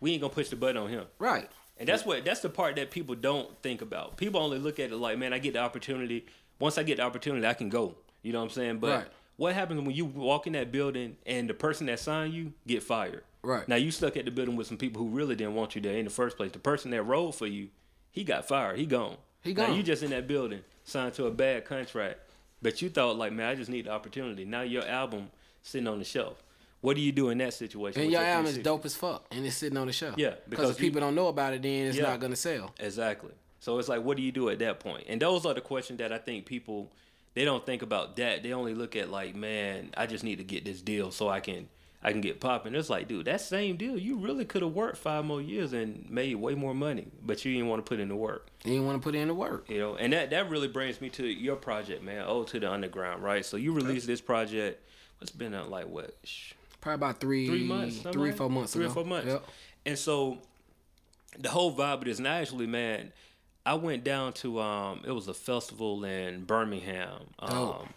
we ain't gonna push the button on him." Right. And that's what that's the part that people don't think about. People only look at it like, man, I get the opportunity. Once I get the opportunity, I can go. You know what I'm saying? But Right. What happens when you walk in that building and the person that signed you get fired? Right. Now you stuck at the building with some people who really didn't want you there in the first place. The person that rolled for you, he got fired. He gone. He gone. Now you just in that building, signed to a bad contract, but you thought like, man, I just need the opportunity. Now your album sitting on the shelf. What do you do in that situation? And your your album is dope as fuck, and it's sitting on the shelf. Yeah, because if you- people don't know about it, then it's Yeah. not gonna sell. Exactly. So it's like, what do you do at that point? And those are the questions that I think people they don't think about that. They only look at like, man, I just need to get this deal so I can I can get popping. It's like, dude, that same deal, you really could have worked five more years and made way more money, but you didn't want to put in the work. You didn't want to put in the work. You know, and that that really brings me to your project, man. Oh, to the underground, right? So you released this project. It's been uh, like what? sh- Probably about three, three months, three, four months three ago. or four months. Yep. And so the whole vibe of this, and I actually, man, I went down to um, it was a festival in Birmingham, um, Dope.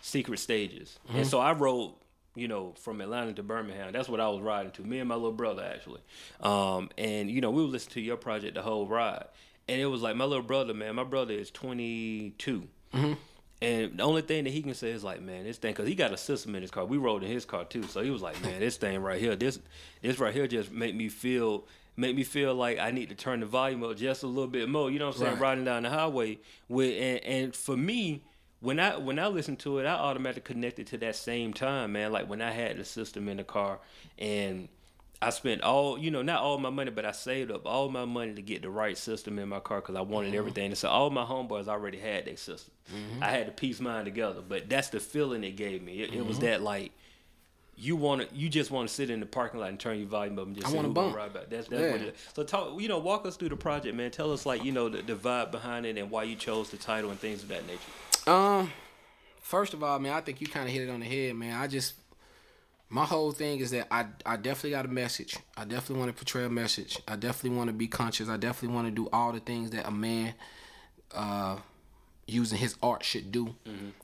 Secret Stages, Mm-hmm. and so I rode, you know, from Atlanta to Birmingham. That's what I was riding to. Me and my little brother actually, um, and you know, we would listen to your project the whole ride, and it was like my little brother, man. My brother is twenty And the only thing that he can say is like, man, this thing, because he got a system in his car. We rode in his car too, so he was like, man, this thing right here, this, this right here, just make me feel, make me feel like I need to turn the volume up just a little bit more. You know what I'm saying? Right. Riding down the highway with, and, and for me, when I when I listened to it, I automatically connected to that same time, man. Like when I had the system in the car, and I spent all, you know, not all my money, but I saved up all my money to get the right system in my car because I wanted Mm-hmm. everything. And so all my homeboys already had their system. I had to piece mine together, but that's the feeling it gave me. It, it Mm-hmm. was that like you want to, you just want to sit in the parking lot and turn your volume up and just I say, "Who bump." ride back?" That's that's what Yeah. it is. So talk, you know, walk us through the project, man. Tell us like you know the, the vibe behind it and why you chose the title and things of that nature. Um, first of all, man, I think you kind of hit it on the head, man. I just my whole thing is that I I definitely got a message. I definitely want to portray a message. I definitely want to be conscious. I definitely want to do all the things that a man uh using his art should do.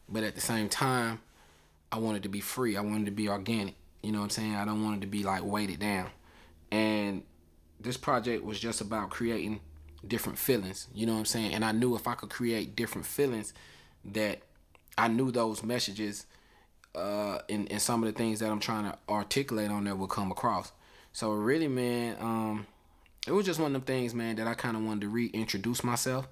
But at the same time, I wanted to be free. I wanted to be organic. You know what I'm saying? I don't want it to be like weighted down. And this project was just about creating different feelings. You know what I'm saying? And I knew if I could create different feelings, that I knew those messages uh, and, and some of the things that I'm trying to articulate on there will come across. So really, man, um, it was just one of them things, man, that I kind of wanted to reintroduce myself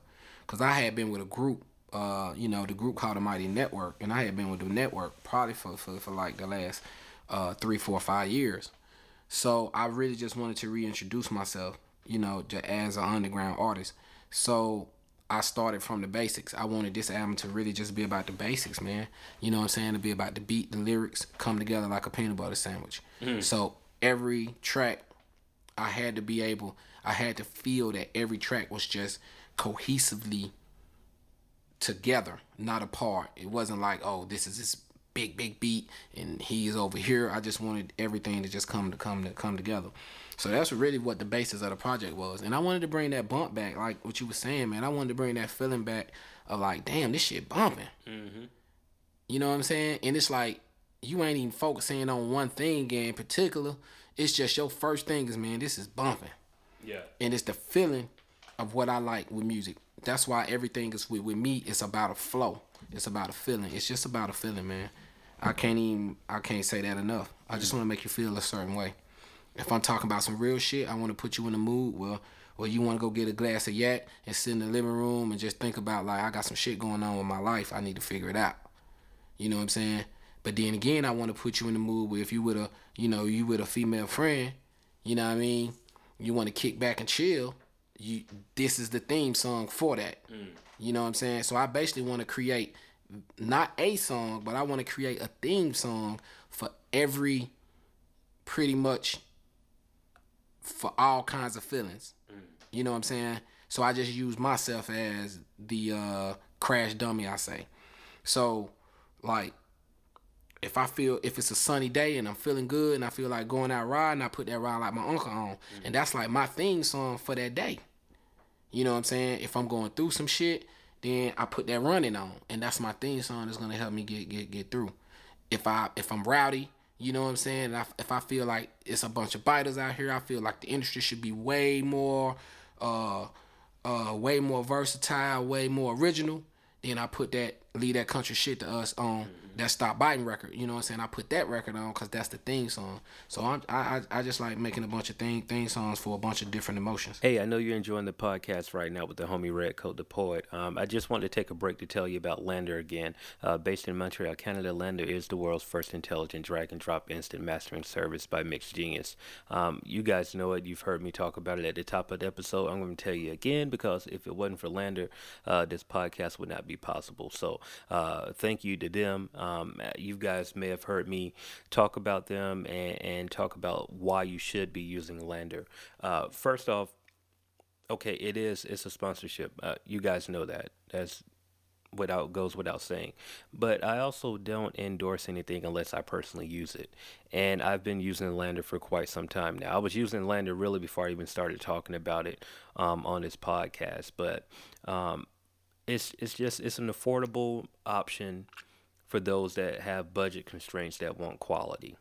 because I had been with a group, uh, you know, the group called the Mighty Network, and I had been with the network probably for for, for like the last uh, three, four, five years. So I really just wanted to reintroduce myself, you know, to, as an underground artist. So I started from the basics. I wanted this album to really just be about the basics, man. You know what I'm saying? To be about the beat, the lyrics come together like a peanut butter sandwich. So every track, I had to be able, I had to feel that every track was just cohesively together, not apart. It wasn't like, oh, this is this big, big beat and he's over here. I just wanted everything to just come to come to come together. So that's really what the basis of the project was. And I wanted to bring that bump back, like what you were saying, man. I wanted to bring that feeling back of like, damn, this shit bumping. Mm-hmm. You know what I'm saying? And it's like you ain't even focusing on one thing in particular. It's just your first thing is, man, this is bumping Yeah. and it's the feeling of what I like with music. That's why everything is with, with me. It's about a flow. It's about a feeling. It's just about a feeling, man. I can't even I can't say that enough. I just want to make you feel a certain way. If I'm talking about some real shit, I want to put you in the mood well where you want to go get a glass of yak and sit in the living room and just think about like I got some shit going on with my life. I need to figure it out. You know what I'm saying? But then again, I want to put you in the mood where if you with a, you know, you with a female friend, you know what I mean? You want to kick back and chill. You, this is the theme song for that. Mm. You know what I'm saying? So I basically want to create not a song, but I want to create a theme song for every, pretty much, for all kinds of feelings. Mm. You know what I'm saying? So I just use myself as the uh, crash dummy. I say. So, like, if I feel if it's a sunny day and I'm feeling good and I feel like going out riding, I put that ride like my uncle on, mm. and that's like my theme song for that day. You know what I'm saying? If I'm going through some shit, then I put that running on, and that's my theme song that's gonna help me get get get through. If I if I'm rowdy, you know what I'm saying? I, if I feel like it's a bunch of biters out here, I feel like the industry should be way more, uh, uh, way more versatile, way more original. Then I put that leave that country shit to us on that stop biting record. You know what I'm saying? I put that record on because that's the theme song. So I'm, I I I just like making a bunch of thing theme songs for a bunch of different emotions. Hey, I know you're enjoying the podcast right now with the homie Redcoat the Poet. Um, I just wanted to take a break to tell you about LANDR again. Uh, based in Montreal, Canada, LANDR is the world's first intelligent drag and drop instant mastering service by MixGenius. Um, you guys know it. You've heard me talk about it at the top of the episode. I'm going to tell you again because if it wasn't for LANDR, uh, this podcast would not be possible. So uh, thank you to them. Um, you guys may have heard me talk about them and, and talk about why you should be using LANDR. Uh, first off, okay, it is it's a sponsorship. Uh, you guys know that. That's without goes without saying. But I also don't endorse anything unless I personally use it. And I've been using LANDR for quite some time now. I was using LANDR really before I even started talking about it um, on this podcast. But um, it's it's just it's an affordable option for those that have budget constraints that want quality.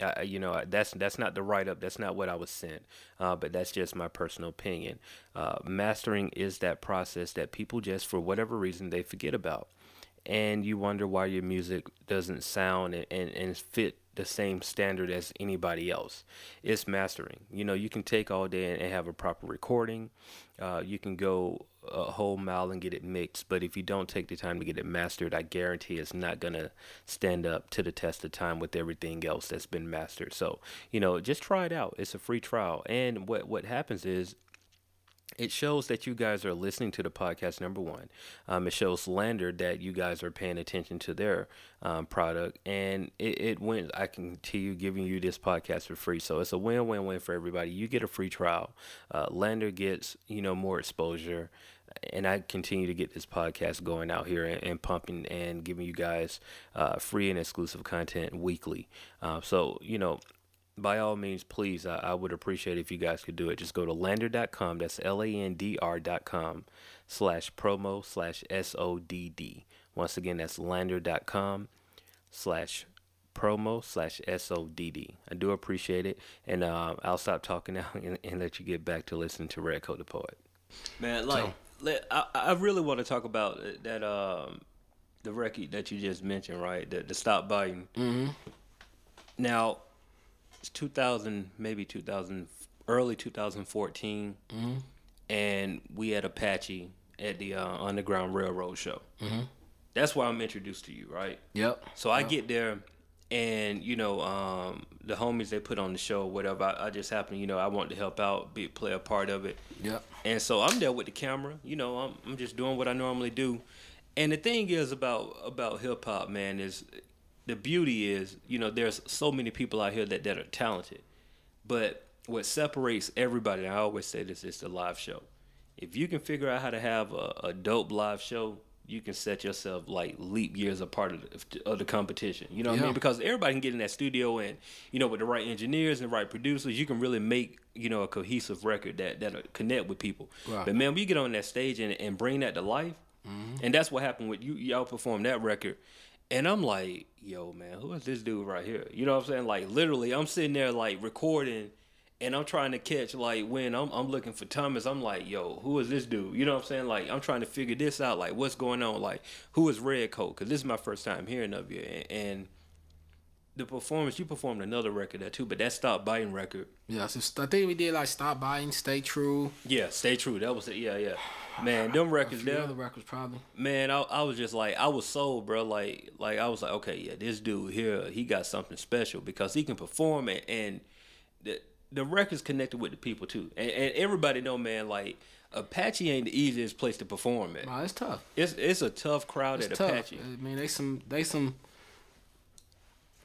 Uh, you know, that's that's not the write up. That's not what I was sent. Uh, but that's just my personal opinion. Uh, mastering is that process that people just, for whatever reason, they forget about, and you wonder why your music doesn't sound and, and, and fit the same standard as anybody else. It's mastering. You know, you can take all day and, and have a proper recording. Uh, you can go a whole mile and get it mixed, but if you don't take the time to get it mastered, I guarantee it's not gonna stand up to the test of time with everything else that's been mastered. So, you know, just try it out. It's a free trial. And what what happens is it shows that you guys are listening to the podcast number one um, it shows LANDR that you guys are paying attention to their um, product and it, it went i can you giving you this podcast for free so it's a win-win-win for everybody you get a free trial uh, LANDR gets you know more exposure and I continue to get this podcast going out here and, and pumping and giving you guys uh, free and exclusive content weekly. Uh, so, you know, by all means, please, I, I, would appreciate if you guys could do it. Just go to landr.com. That's L A N D R.com slash promo slash S O D D. Once again, that's landr.com slash promo slash S O D D. I do appreciate it. And uh, I'll stop talking now and, and, let you get back to listening to Redcoat the Poet. Man, like, so, let, I, I really want to talk about that, um, the record that you just mentioned, right? The, the Stop Biting. Mm-hmm. Now, it's 2000, maybe 2000, early 2014, mm-hmm. and we had Apache at the uh, Underground Railroad show. Mm-hmm. That's why I'm introduced to you, right? Yep. So I get there, and you know, um, the homies they put on the show, whatever. I, I, just happen, you know, I want to help out, be play a part of it. Yep. And so I'm there with the camera. You know, I'm I'm just doing what I normally do. And the thing is about about hip hop, man, is the beauty is, you know, there's so many people out here that, that are talented. But what separates everybody, I always say this, is the live show. If you can figure out how to have a, a dope live show, you can set yourself like leap years apart of the, of the competition. You know what yeah. I mean? Because everybody can get in that studio and you know with the right engineers and right producers, you can really make you know a cohesive record that that connect with people. Right. But man, we get on that stage and, and bring that to life, mm-hmm. and that's what happened with you. Y'all performed that record, and I'm like, yo, man, who is this dude right here? You know what I'm saying? Like literally, I'm sitting there like recording and I'm trying to catch like when I'm I'm looking for Thomas, I'm like, yo, who is this dude? You know what I'm saying? Like I'm trying to figure this out. Like what's going on? Like who is Red Redcoat? Because this is my first time hearing of you, and, and, the performance you performed another record there too, but that Stop Biting record. Yeah, so I think we did like Stop Biting, Stay True. Yeah, Stay True. That was it. Yeah, yeah. Man, them records there. The other records probably. Man, I, I was just like I was sold, bro. Like like I was like, okay, yeah, this dude here, he got something special because he can perform and, and the the records connected with the people too, and, and everybody know, man, like. Apache ain't the easiest place to perform at. Nah, it's tough. It's it's a tough crowd it's at tough. Apache. I mean, they some they some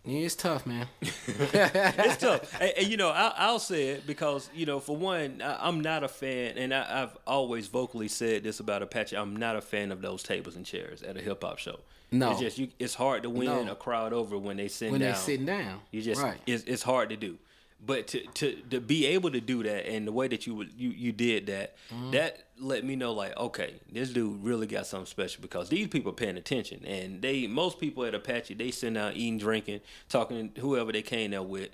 yeah, it's tough, man. it's tough, and, and, you know I, will say it because you know for one I, am not a fan, and I, have always vocally said this about Apache. I'm not a fan of those tables and chairs at a hip hop show. No, it's just you, it's hard to win no. a crowd over when they sit when down. When they sitting down, you just right. it's, it's hard to do. But to, to to be able to do that and the way that you you, you did that, mm-hmm. that let me know like, okay, this dude really got something special because these people are paying attention. And they most people at Apache, they sitting out eating, drinking, talking to whoever they came there with.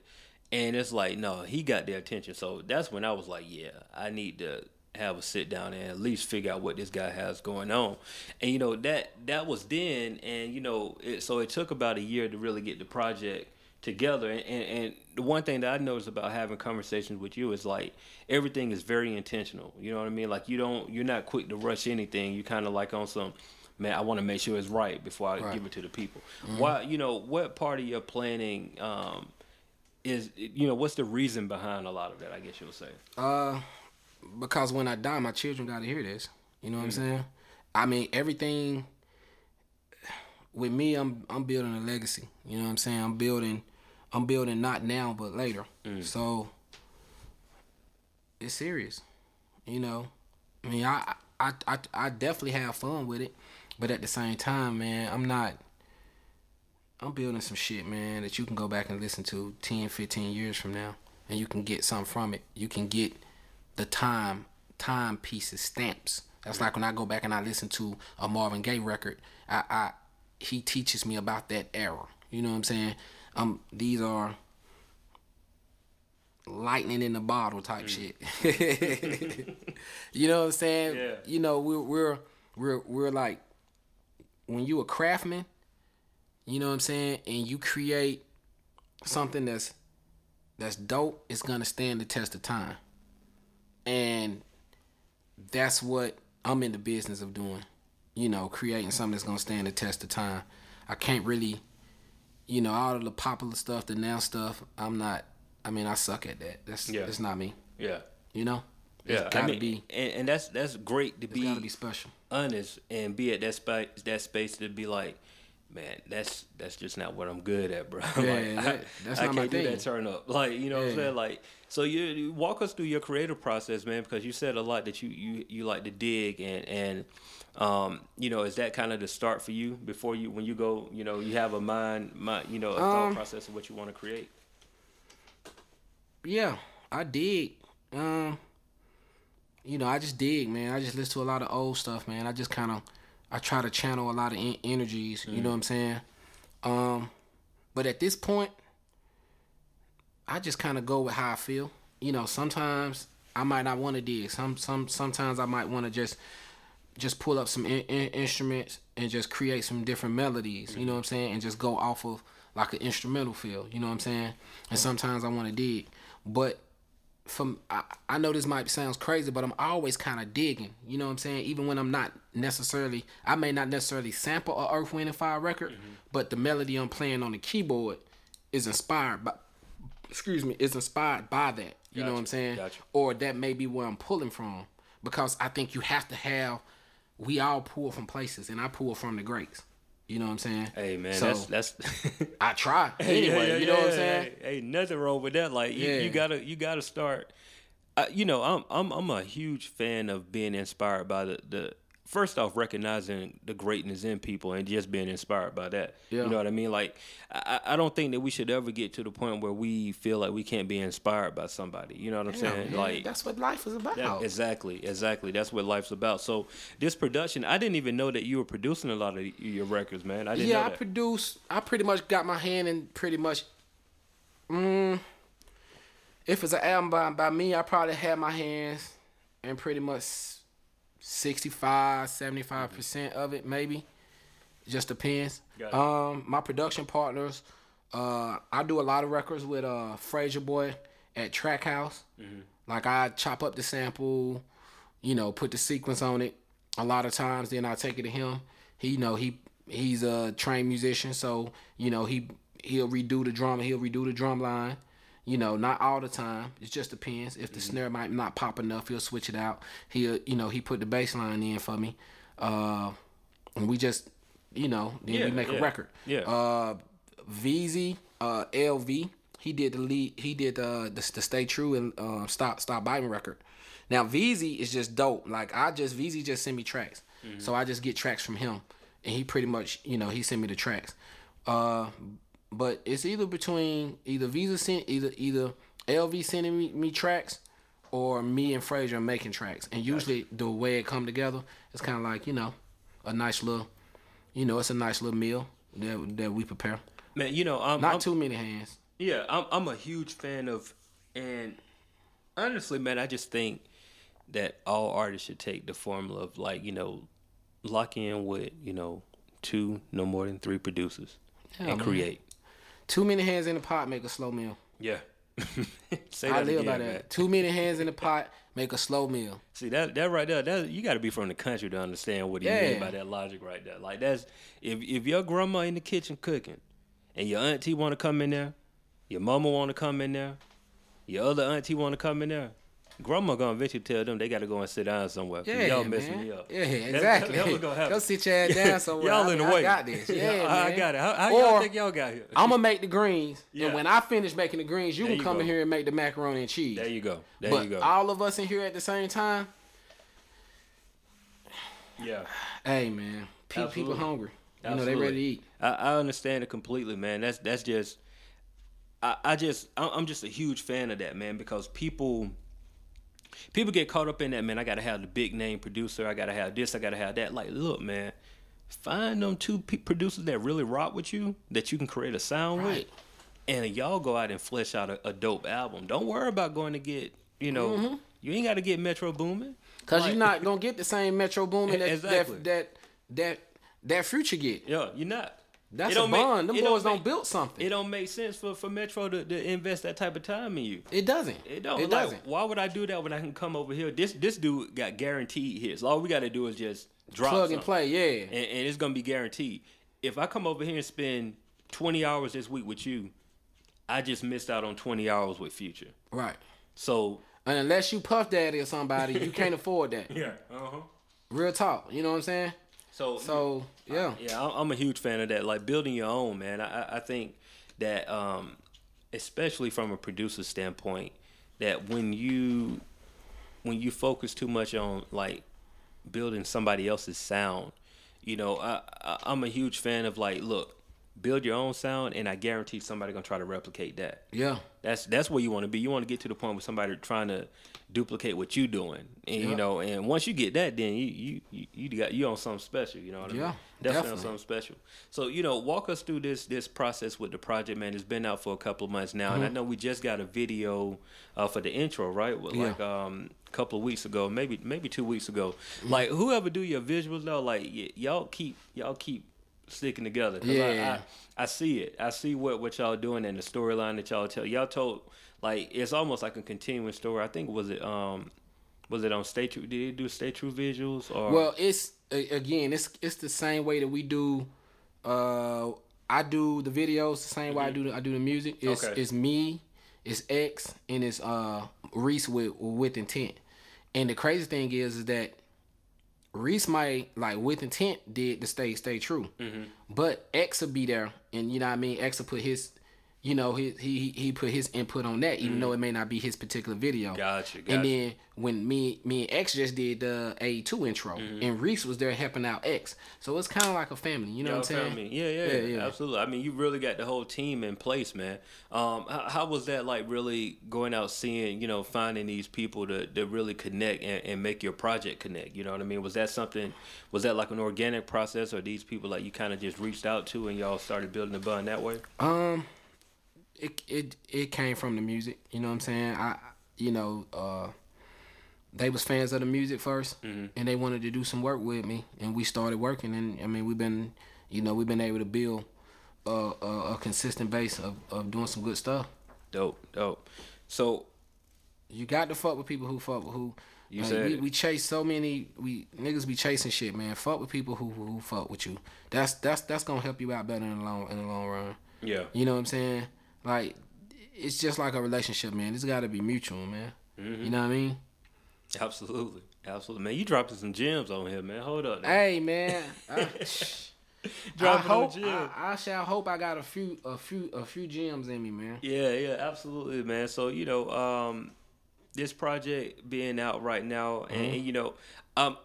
And it's like, no, he got their attention. So that's when I was like, yeah, I need to have a sit down and at least figure out what this guy has going on. And you know that that was then, and you know, it, so it took about a year to really get the project together. And, and, the one thing that I noticed about having conversations with you is like everything is very intentional. You know what I mean? Like you don't, you're not quick to rush anything. You kind of like on some, man, I want to make sure it's right before I right. give it to the people. Mm-hmm. Why, you know, what part of your planning um, is, you know, what's the reason behind a lot of that? I guess you'll say. Uh, because when I die, my children got to hear this. You know what mm-hmm. I'm saying? I mean, everything with me, I'm I'm building a legacy. You know what I'm saying? I'm building I'm building not now but later. Mm. So it's serious. You know, I mean, I, I I I definitely have fun with it, but at the same time, man, I'm not. I'm building some shit, man, that you can go back and listen to 10, 15 years from now, and you can get something from it. You can get the time time pieces, stamps. That's like when I go back and I listen to a Marvin Gaye record. I, I he teaches me about that era. You know what I'm saying? um these are lightning in the bottle type mm. shit. you know what I'm saying? Yeah. You know, we're we're we're we're like when you a craftsman, you know what I'm saying, and you create something that's that's dope It's gonna stand the test of time. And that's what I'm in the business of doing. You know, creating something that's gonna stand the test of time. I can't really, you know, all of the popular stuff, the now stuff. I'm not. I mean, I suck at that. That's Yeah. that's not me. Yeah. You know. Yeah. It's gotta I mean, be. and, and that's that's great to It's be, gotta be special. honest and be at that space that space to be like, man, that's that's just not what I'm good at, bro. Yeah, like, that- I, that's I not my can't do thing. that turn up. Like, you know what I'm saying? Like so you, you walk us through your creative process, man, because you said a lot that you, you, you like to dig and, and um, you know, is that kind of the start for you before you when you go, you know, you have a mind, mind you know, a thought Um, process of what you want to create? Yeah, I dig. Um, you know, I just dig, man. I just listen to a lot of old stuff, man. I just kind of, I try to channel a lot of en- energies. You know what I'm saying? Um, but at this point, I just kind of go with how I feel. You know, sometimes I might not want to dig. Some, some, sometimes I might want to just, just pull up some in- in- instruments and just create some different melodies. You know what I'm saying? And just go off of like an instrumental feel. You know what I'm saying? And sometimes I want to dig, but from I, I know this might sounds crazy, but I'm always kind of digging. You know what I'm saying? Even when I'm not necessarily, I may not necessarily sample a Earth, Wind, and Fire record, mm-hmm. but the melody I'm playing on the keyboard is inspired by. Excuse me, is inspired by that. You know what I'm saying? gotcha. Or that may be where I'm pulling from, because I think you have to have. We all pull from places, and I pull from the greats. You know what I'm saying? Hey man, So, that's that's I try Yeah, anyway. yeah, you know what I'm saying? Hey, hey, nothing wrong with that. Like you, Yeah. you gotta you gotta start. You know, I'm I'm I'm a huge fan of being inspired by the the first off recognizing the greatness in people and just being inspired by that. Yeah. You know what I mean? Like I, I don't think that we should ever get to the point where we feel like we can't be inspired by somebody. You know what I'm Yeah, saying? man, Like that's what life is about. that- exactly, exactly. That's what life's about. So this production, I didn't even know that you were producing a lot of your records, man. I didn't yeah, I produce. I pretty much got my hand in pretty much. Mm, if it's an album by, by me, I probably had my hands in pretty much 65, 75 percent of it, maybe. Just depends. Um, my production partners, uh, I do a lot of records with uh Fraser Boy at Track House. Mm-hmm. Like I chop up the sample, you know, put the sequence on it. A lot of times, then I take it to him. He, you know, he he's a trained musician, so you know he he'll redo the drum. He'll redo the drum line. You know, not all the time. It just depends. If Mm-hmm. the snare might not pop enough, he'll switch it out. He'll, you know, he put the bass line in for me, uh, and we just, you know, then Yeah, we make yeah, a record. yeah. Uh, VZ, uh, LV, he did the lead. He did the the, the Stay True and uh, Stop Stop Biting record. Now VZ is just dope. Like I just VZ just send me tracks, Mm-hmm. so I just get tracks from him, and he pretty much you know he sent me the tracks. Uh, but it's either between either VZ sent either either LV sending me, me tracks or me and Frazier making tracks. And usually the way it come together, it's kind of like you know a nice little, you know, it's a nice little meal that that we prepare. Man, you know, I'm, Not I'm too many hands. Yeah, I'm I'm a huge fan of, and honestly, man, I just think that all artists should take the formula of like you know, lock in with you know two, no more than three producers, Yeah, and man. create. Too many hands in the pot make a slow meal. Yeah, say I live again, by that. man. Too many hands in the pot make a slow meal. See that that right there, that you got to be from the country to understand what he Yeah. mean by that logic right there. Like that's if if your grandma in the kitchen cooking, and your auntie want to come in there, your mama want to come in there, your other auntie want to come in there. Grandma gonna eventually tell them they got to go and sit down somewhere. Yeah, y'all man. messing me up. Yeah, exactly. Gonna happen. Go sit your ass down somewhere. y'all I in the mean, I way. got this. Yeah, I man. got it. How, how y'all think y'all got here? I'm gonna make the greens, Yeah. and when I finish making the greens, you There can you come go. in here and make the macaroni and cheese. there you go. There but you go. all of us in here at the same time, yeah. hey man, pe- people Absolutely. hungry. You know they ready to eat. I, I understand it completely, man. That's that's just, I, I just I'm just a huge fan of that, man, because people, people get caught up in that, man. I gotta have the big name producer. I gotta have this. I gotta have that. Like, look, man, find them two pe- producers that really rock with you, that you can create a sound Right. with, and y'all go out and flesh out a, a dope album. Don't worry about going to get, you know, mm-hmm. you ain't got to get Metro Boomin. Cause Like- you're not gonna get the same Metro Boomin that, Exactly. that that that that future get. Yeah, you're not. That's It a don't make- bond. Them it don't boys don't build something. It don't make sense for, for Metro to, to invest that type of time in you. It doesn't. It don't. It like, doesn't. Why would I do that when I can come over here? This this dude got guaranteed hits. All we got to do is just drop Plug and play. Yeah. and, and it's gonna be guaranteed. If I come over here and spend twenty hours this week with you, I just missed out on twenty hours with Future. right. So And unless you Puff Daddy or somebody, you can't afford that. yeah, uh huh. Real talk. You know what I'm saying? So So yeah. yeah, I'm- a huge fan of that. Like building your own, man. I I- I think that um, especially from a producer standpoint, that when you when you focus too much on like building somebody else's sound, you know, I, I I'm a huge fan of like, look, build your own sound, and I guarantee somebody gonna try to replicate that. Yeah. That's that's where you want to be. You want to get to the point where somebody trying to duplicate what you doing, and you know, and once you get that, then you you you, got you on something special. You know what I mean? Yeah, definitely, on something special. So you know, walk us through this this process with the project, man. It's been out for a couple of months now, and I know we just got a video uh, for the intro, right? With, Mm-hmm. Yeah. Like um a couple of weeks ago, maybe maybe two weeks ago. Mm-hmm. Like whoever do your visuals though, like y- y'all keep y'all keep sticking together. I- Yeah. I, I see it. I see what what y'all doing and the storyline that y'all tell. Y'all told like it's almost like a continuing story. I think was it um was it on Stay True? Did they do Stay True visuals or Well, it's again, it's it's the same way that we do. Uh, I do the videos the same way I do the, I do the music. It's Okay. it's me, it's X, and it's uh Reese with with intent. And the crazy thing is, is that Reese might like with intent did to stay stay true, Mm-hmm. but X will be there, and you know what I mean. X will put his, you know, he he he put his input on that, even though it may not be his particular video. Gotcha, gotcha. And then when me me and X just did the A two intro, Mm-hmm. and Reese was there helping out X, so it's kind of like a family. You know Y'all what I'm saying? Yeah, yeah, Yeah, yeah. absolutely. I mean, you really got the whole team in place, man. Um, how, how was that like? Really going out, seeing, you know, finding these people to, to really connect and, and make your project connect. You know what I mean? Was that something? Was that like an organic process, or these people like you kind of just reached out to and y'all started building the bond that way? Um, it it it came from the music. You know what I'm saying? I you know uh, they was fans of the music 1st Mm-hmm. and they wanted to do some work with me, and we started working. And I mean, we've been you know we've been able to build a, a, a consistent base of, of doing some good stuff. Dope, dope. So You got to fuck with people who fuck with who. You Like, said we, we chase so many we niggas be chasing shit, man. Fuck with people who, who who fuck with you. That's that's that's gonna help you out better in the long in the long run. yeah, You know what I'm saying? Like it's just like a relationship, man. It's got to be mutual, man. Mm-hmm. You know what I mean? absolutely, absolutely, man. You dropping some gems on here, man. Hold up, now. Hey, man. I, I hope. I, I shall hope I got a few a few a few gems in me, man. Yeah, yeah, absolutely, man. So you know, um, this project being out right now, and, Mm-hmm. and, you know, um,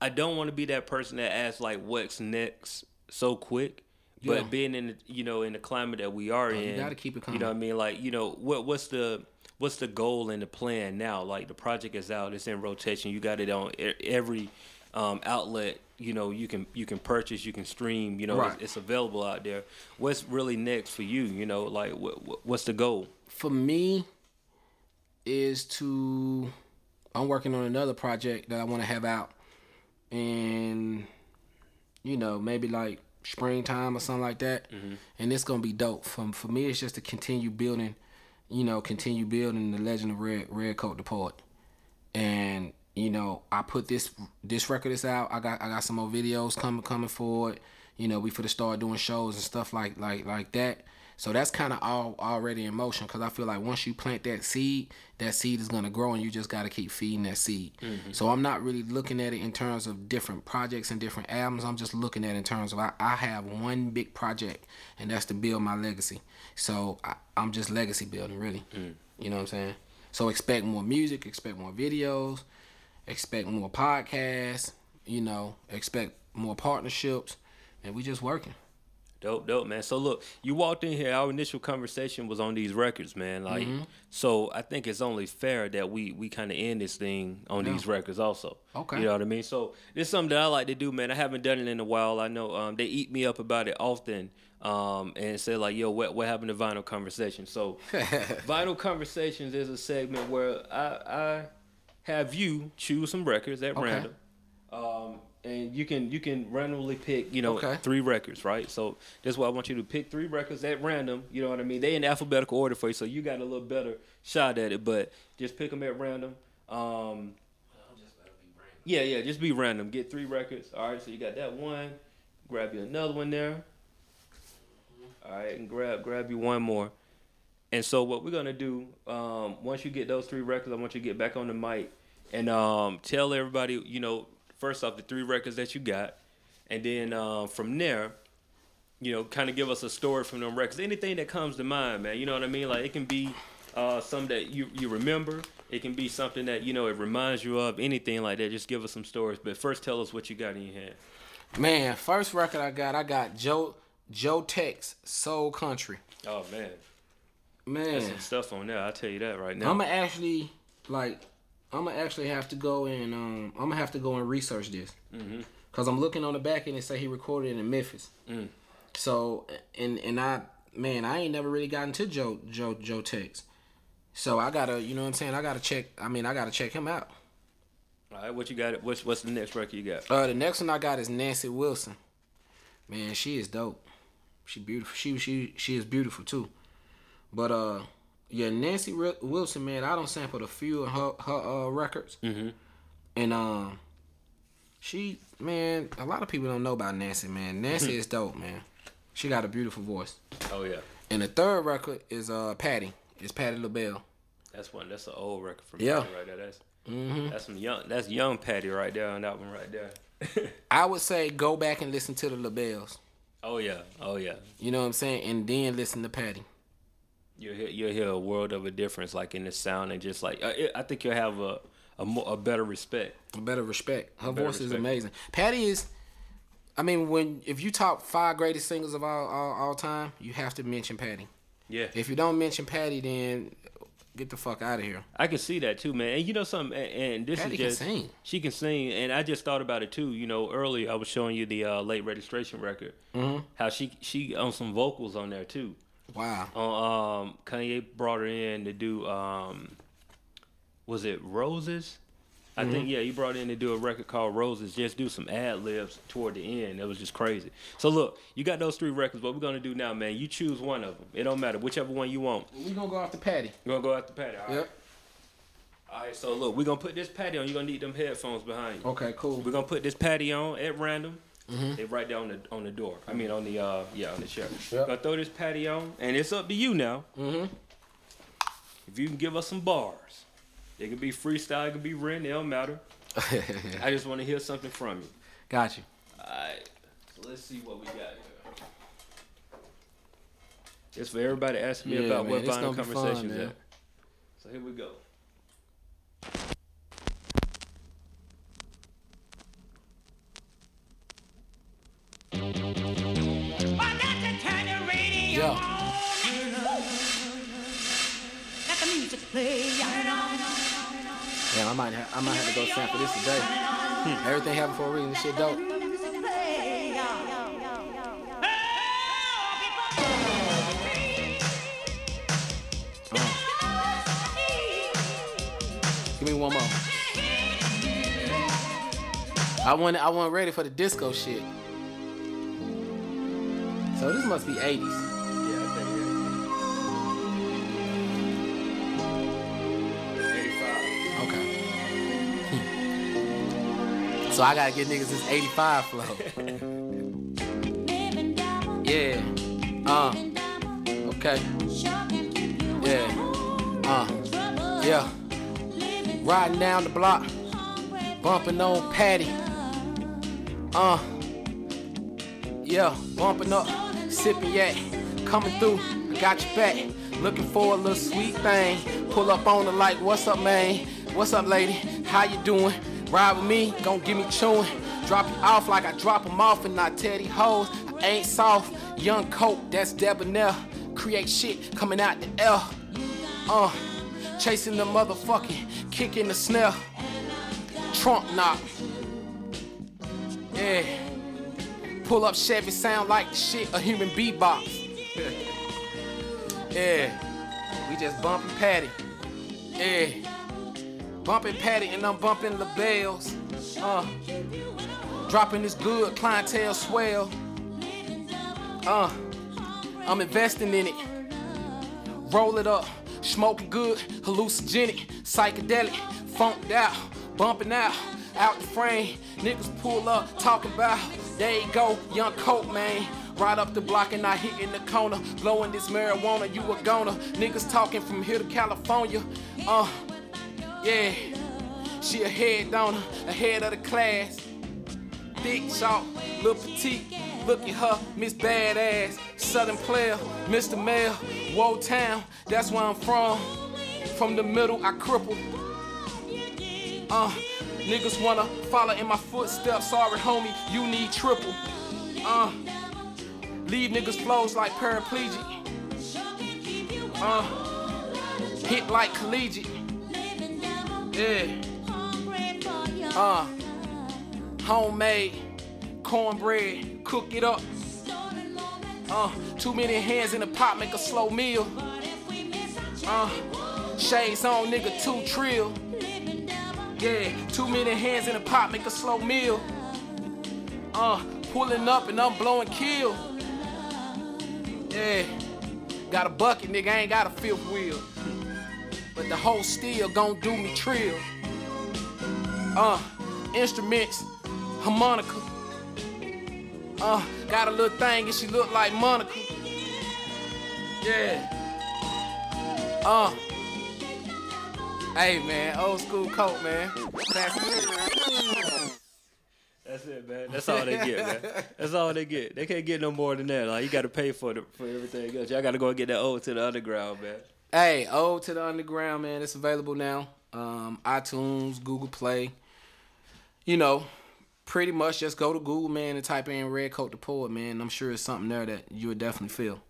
I don't want to be that person that asks like, "What's next?" so quick. But Yeah. being in the you know in the climate that we are you in, gotta keep it You know what I mean? Like you know what what's the what's the goal and the plan now? Like the project is out, it's in rotation. You got it on every um, outlet. You know you can you can purchase, you can stream. You know Right. it's, it's available out there. What's really next for you? You know like what what's the goal? For me, is to I'm working on another project that I want to have out, and you know maybe like springtime or something like that, mm-hmm. and it's gonna be dope. For for me, it's just to continue building, you know, continue building the legend of Red Redcoat the Poet, and you know I put this this record is out. I got I got some more videos coming coming forward. You know, we for to start doing shows and stuff like like like that. So that's kind of all already in motion because I feel like once you plant that seed, that seed is gonna grow, and you just gotta keep feeding that seed. Mm-hmm. So I'm not really looking at it in terms of different projects and different albums. I'm just looking at it in terms of I, I have one big project, and that's to build my legacy. So I, I'm just legacy building, really. Mm. You know what I'm saying? So expect more music, expect more videos, expect more podcasts. You know, expect more partnerships, and we just working. Dope, dope, man. So look, you walked in here. Our initial conversation was on these records, man. Like, so I think it's only fair that we we kind of end this thing on these records, also. Okay. You know what I mean? So this is something that I like to do, man. I haven't done it in a while. I know um, they eat me up about it often, um, and say like, "Yo, what what happened to vinyl conversation?" So, vinyl conversations is a segment where I I have you choose some records at Okay. random. Um, and you can you can randomly pick you know Okay. three records, right? So that's why I want you to pick three records at random. You know what I mean? They in alphabetical order for you, so you got a little better shot at it. But just pick them at random. Um, yeah, yeah, just be random. Get three records. All right, so you got that one. Grab you another one there. All right, and grab grab you one more. And so what we're gonna do, um, once you get those three records, I want you to get back on the mic and um, tell everybody, you know, first off the three records that you got, and then um, from there, you know, kind of give us a story from them records. Anything that comes to mind, man. You know what I mean? Like it can be uh, something that you you remember. It can be something that you know it reminds you of. Anything like that. Just give us some stories. But first, tell us what you got in your hand. Man, first record I got, I got Joe Joe Tex Soul Country. Oh man, Man, there's some stuff on there. I'll tell you that right now. I'm gonna actually like I'm gonna actually have to go and um I'm gonna have to go and research this Mm-hmm. because I'm looking on the back end and say he recorded it in Memphis. Mm. So and and I man I ain't never really gotten to Joe Joe Joe Tex. So I gotta you know what I'm saying I gotta check I mean I gotta check him out. All right, what you got? What's what's the next record you got? Uh, the next one I got is Nancy Wilson. Man, she is dope. She beautiful. She she she is beautiful too. But uh, yeah, Nancy Ri- Wilson, man, I don't sample a few of her her uh, records, Mm-hmm. and um, she man, a lot of people don't know about Nancy, man. Nancy is dope, man. She got a beautiful voice. Oh yeah, And the third record is uh Patti. It's Patti LaBelle. that's one. That's an old record from Yeah. Patti right there. That's hmm that's some young. That's young Patti right there on that one right there. I would say go back and listen to the LaBelles. oh yeah, oh yeah. You know what I'm saying, and then listen to Patti. You'll hear, you'll hear a world of a difference, like in the sound and just like uh, it, I think you'll have a a, more, a better respect. A better respect. Her Better voice is amazing. Patti is, I mean, when if you talk five greatest singers of all, all all time, you have to mention Patti. Yeah, If you don't mention Patti, then get the fuck out of here. I can see that too, man. And you know something, and, and this Patty is can just sing. she can sing, and I just thought about it too. You know, earlier I was showing you the uh, late registration record, Mm-hmm. how she she on some vocals on there too. Wow. On um, Kanye brought her in to do um, was it Roses? I Mm-hmm. think yeah, he brought in to do a record called Roses. Just do some ad libs toward the end. It was just crazy. So look, you got those three records. What we're gonna do now, man? You choose one of them. It don't matter, whichever one you want. We gonna go after Patti. We're gonna go after Patti. All right. Yep. All right. So look, we're gonna put this Patti on. You're gonna need them headphones behind you. Okay. Cool. We're gonna put this Patti on at random. Mhm. They right there on the on the door. I mean on the uh yeah on the chair. Yep. Gonna throw this Patti on, and it's up to you now. Mm-hmm. If you can give us some bars, it could be freestyle, it could be written. It don't matter. I just want to hear something from you. Got you. All right. So let's see what we got here. It's for everybody asking me Yeah, about man, what it's vinyl gonna fun, conversations man. So here we go. Might ha- I might have to go sample this today. Hmm. Everything happened for a reason. This shit dope. Give me one more. I wasn't I wasn't ready for the disco shit. So this must be 80s. So I gotta get niggas this 85 flow. yeah. Uh. Okay. Yeah. Uh. Yeah. Riding down the block. Bumping on Patti. Uh. Yeah. Bumping up. Sipping yak. Coming through. I got your back. Looking for a little sweet thing. Pull up on the like, what's up, man? What's up, lady? How you doing? Ride with me, gon' give me chewing. Drop you off like I drop 'em off and not Teddy hoes. I ain't soft, young coat, that's debonair. Create shit coming out the L. Uh, chasing the motherfucking, kicking the snare. Trunk knock. Yeah. Pull up Chevy, sound like the shit a human beatbox. yeah. We just bumping Patti. Yeah. Bumping Patti and I'm bumping the bells. Uh. dropping this good clientele swell. Uh, I'm investing in it. Roll it up, smoking good, hallucinogenic, psychedelic, funked out, bumping out, out the frame. Niggas pull up, talking about, there you go, young coke man. Right up the block and I hit in the corner, blowing this marijuana, you a goner. Niggas talking from here to California. Uh, yeah, she a head donor, ahead of the class. Thick, short, little petite. Look at her, Miss Badass, Southern player, Mr. Mayor, Woe Town, that's where I'm from. From the middle, I cripple. Uh, niggas wanna follow in my footsteps. Sorry, homie, you need triple. Uh, leave niggas flows like paraplegic. Uh, hit like collegiate. Yeah. Uh, homemade cornbread, cook it up. Uh, too many hands in the pot make a slow meal. Uh, shades on, nigga, too trill. Yeah, too many hands in the pot make a slow meal. Uh, pulling up and I'm blowing kill. Yeah, got a bucket, nigga, I ain't got a fifth wheel. But the whole still gon' do me trill. Uh, instruments, harmonica. Uh, got a little thing and she look like Monica. Yeah. Uh. Hey man, old school coat man. That's it, man. That's all they get, man. That's all they get. They can't get no more than that. Like you got to pay for the, for everything else. Y'all got to go and get that Ode to the underground, man. Hey, Ode to the Underground, man. It's available now. Um, iTunes, Google Play. You know, pretty much just go to Google, man, and type in Redcoat the Poet, man. I'm sure it's something there that you would definitely feel.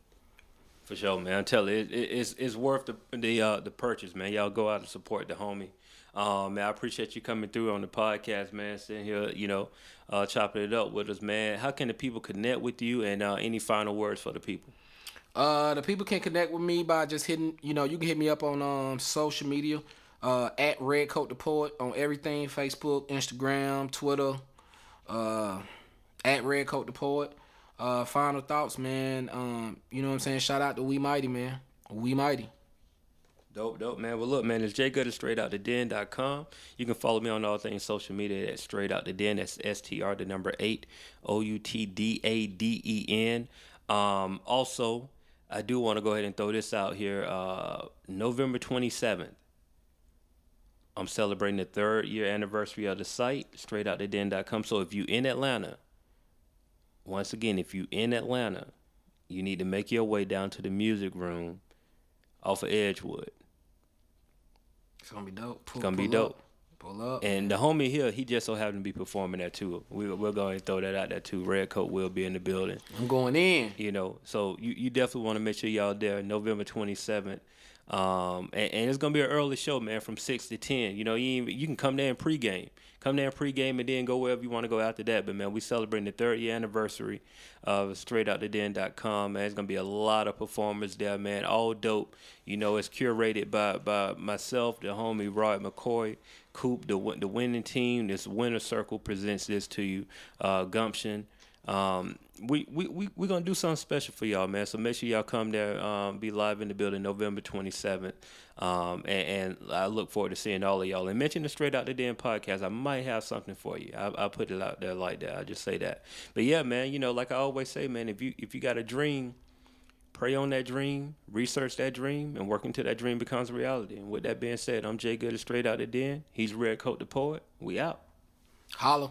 For sure, man. I'm telling you, it, it, it's it's worth the the uh, the purchase, man. Y'all go out and support the homie. Um, man, I appreciate you coming through on the podcast, man. Sitting here, you know, uh, chopping it up with us, man. How can the people connect with you? And uh, any final words for the people? Uh, the people can connect with me by just hitting, you know, you can hit me up on um social media, uh, at Redcoat the Poet on everything, Facebook, Instagram, Twitter, uh, at Redcoat the Poet. Uh, final thoughts, man. Um, you know what I'm saying? Shout out to We Mighty, man. We Mighty. Dope, dope, man. Well, look, man, it's Jay Good at str8outdaden.com. You can follow me on all things social media at Straight Out the Den. That's S T R, the number eight, O U T D A D E N. Um, also, I do want to go ahead and throw this out here. Uh, November 27th, I'm celebrating the third year anniversary of the site, str8outdaden.com. So if you in Atlanta, once again, if you in Atlanta, you need to make your way down to the music room off of Edgewood. It's gonna be dope. Pull, It's gonna be dope. Up. Pull up. And the homie here, he just so happened to be performing there too. We, we're going to throw that out there too. Redcoat will be in the building. I'm going in. You know, so you, you definitely want to make sure y'all there November 27th. Um, and, and it's gonna be an early show, man, from six to ten. You know, you ain't- you can come there and pregame, come there and pregame, and then go wherever you want to go after that. But man, we celebrating the third year anniversary of str8outdaden.com. Man, it's gonna be a lot of performers there, man. All dope. You know, it's curated by by myself, the homie Rod McCoy, Coop, the the winning team. This winner circle presents this to you, uh, Gumption. Um, we we we we gonna do something special for y'all, man. So make sure y'all come there. Um, be live in the building November twenty seventh. Um, and, and I look forward to seeing all of y'all. And mention the Straight Out the Den podcast. I might have something for you. I I put it out there like that. I just say that. But yeah, man. You know, like I always say, man. If you if you got a dream, pray on that dream, research that dream, and work until that dream becomes a reality. And with that being said, I'm Jay Good of Straight Out the Den. He's Redcoat the Poet. We out. Holla.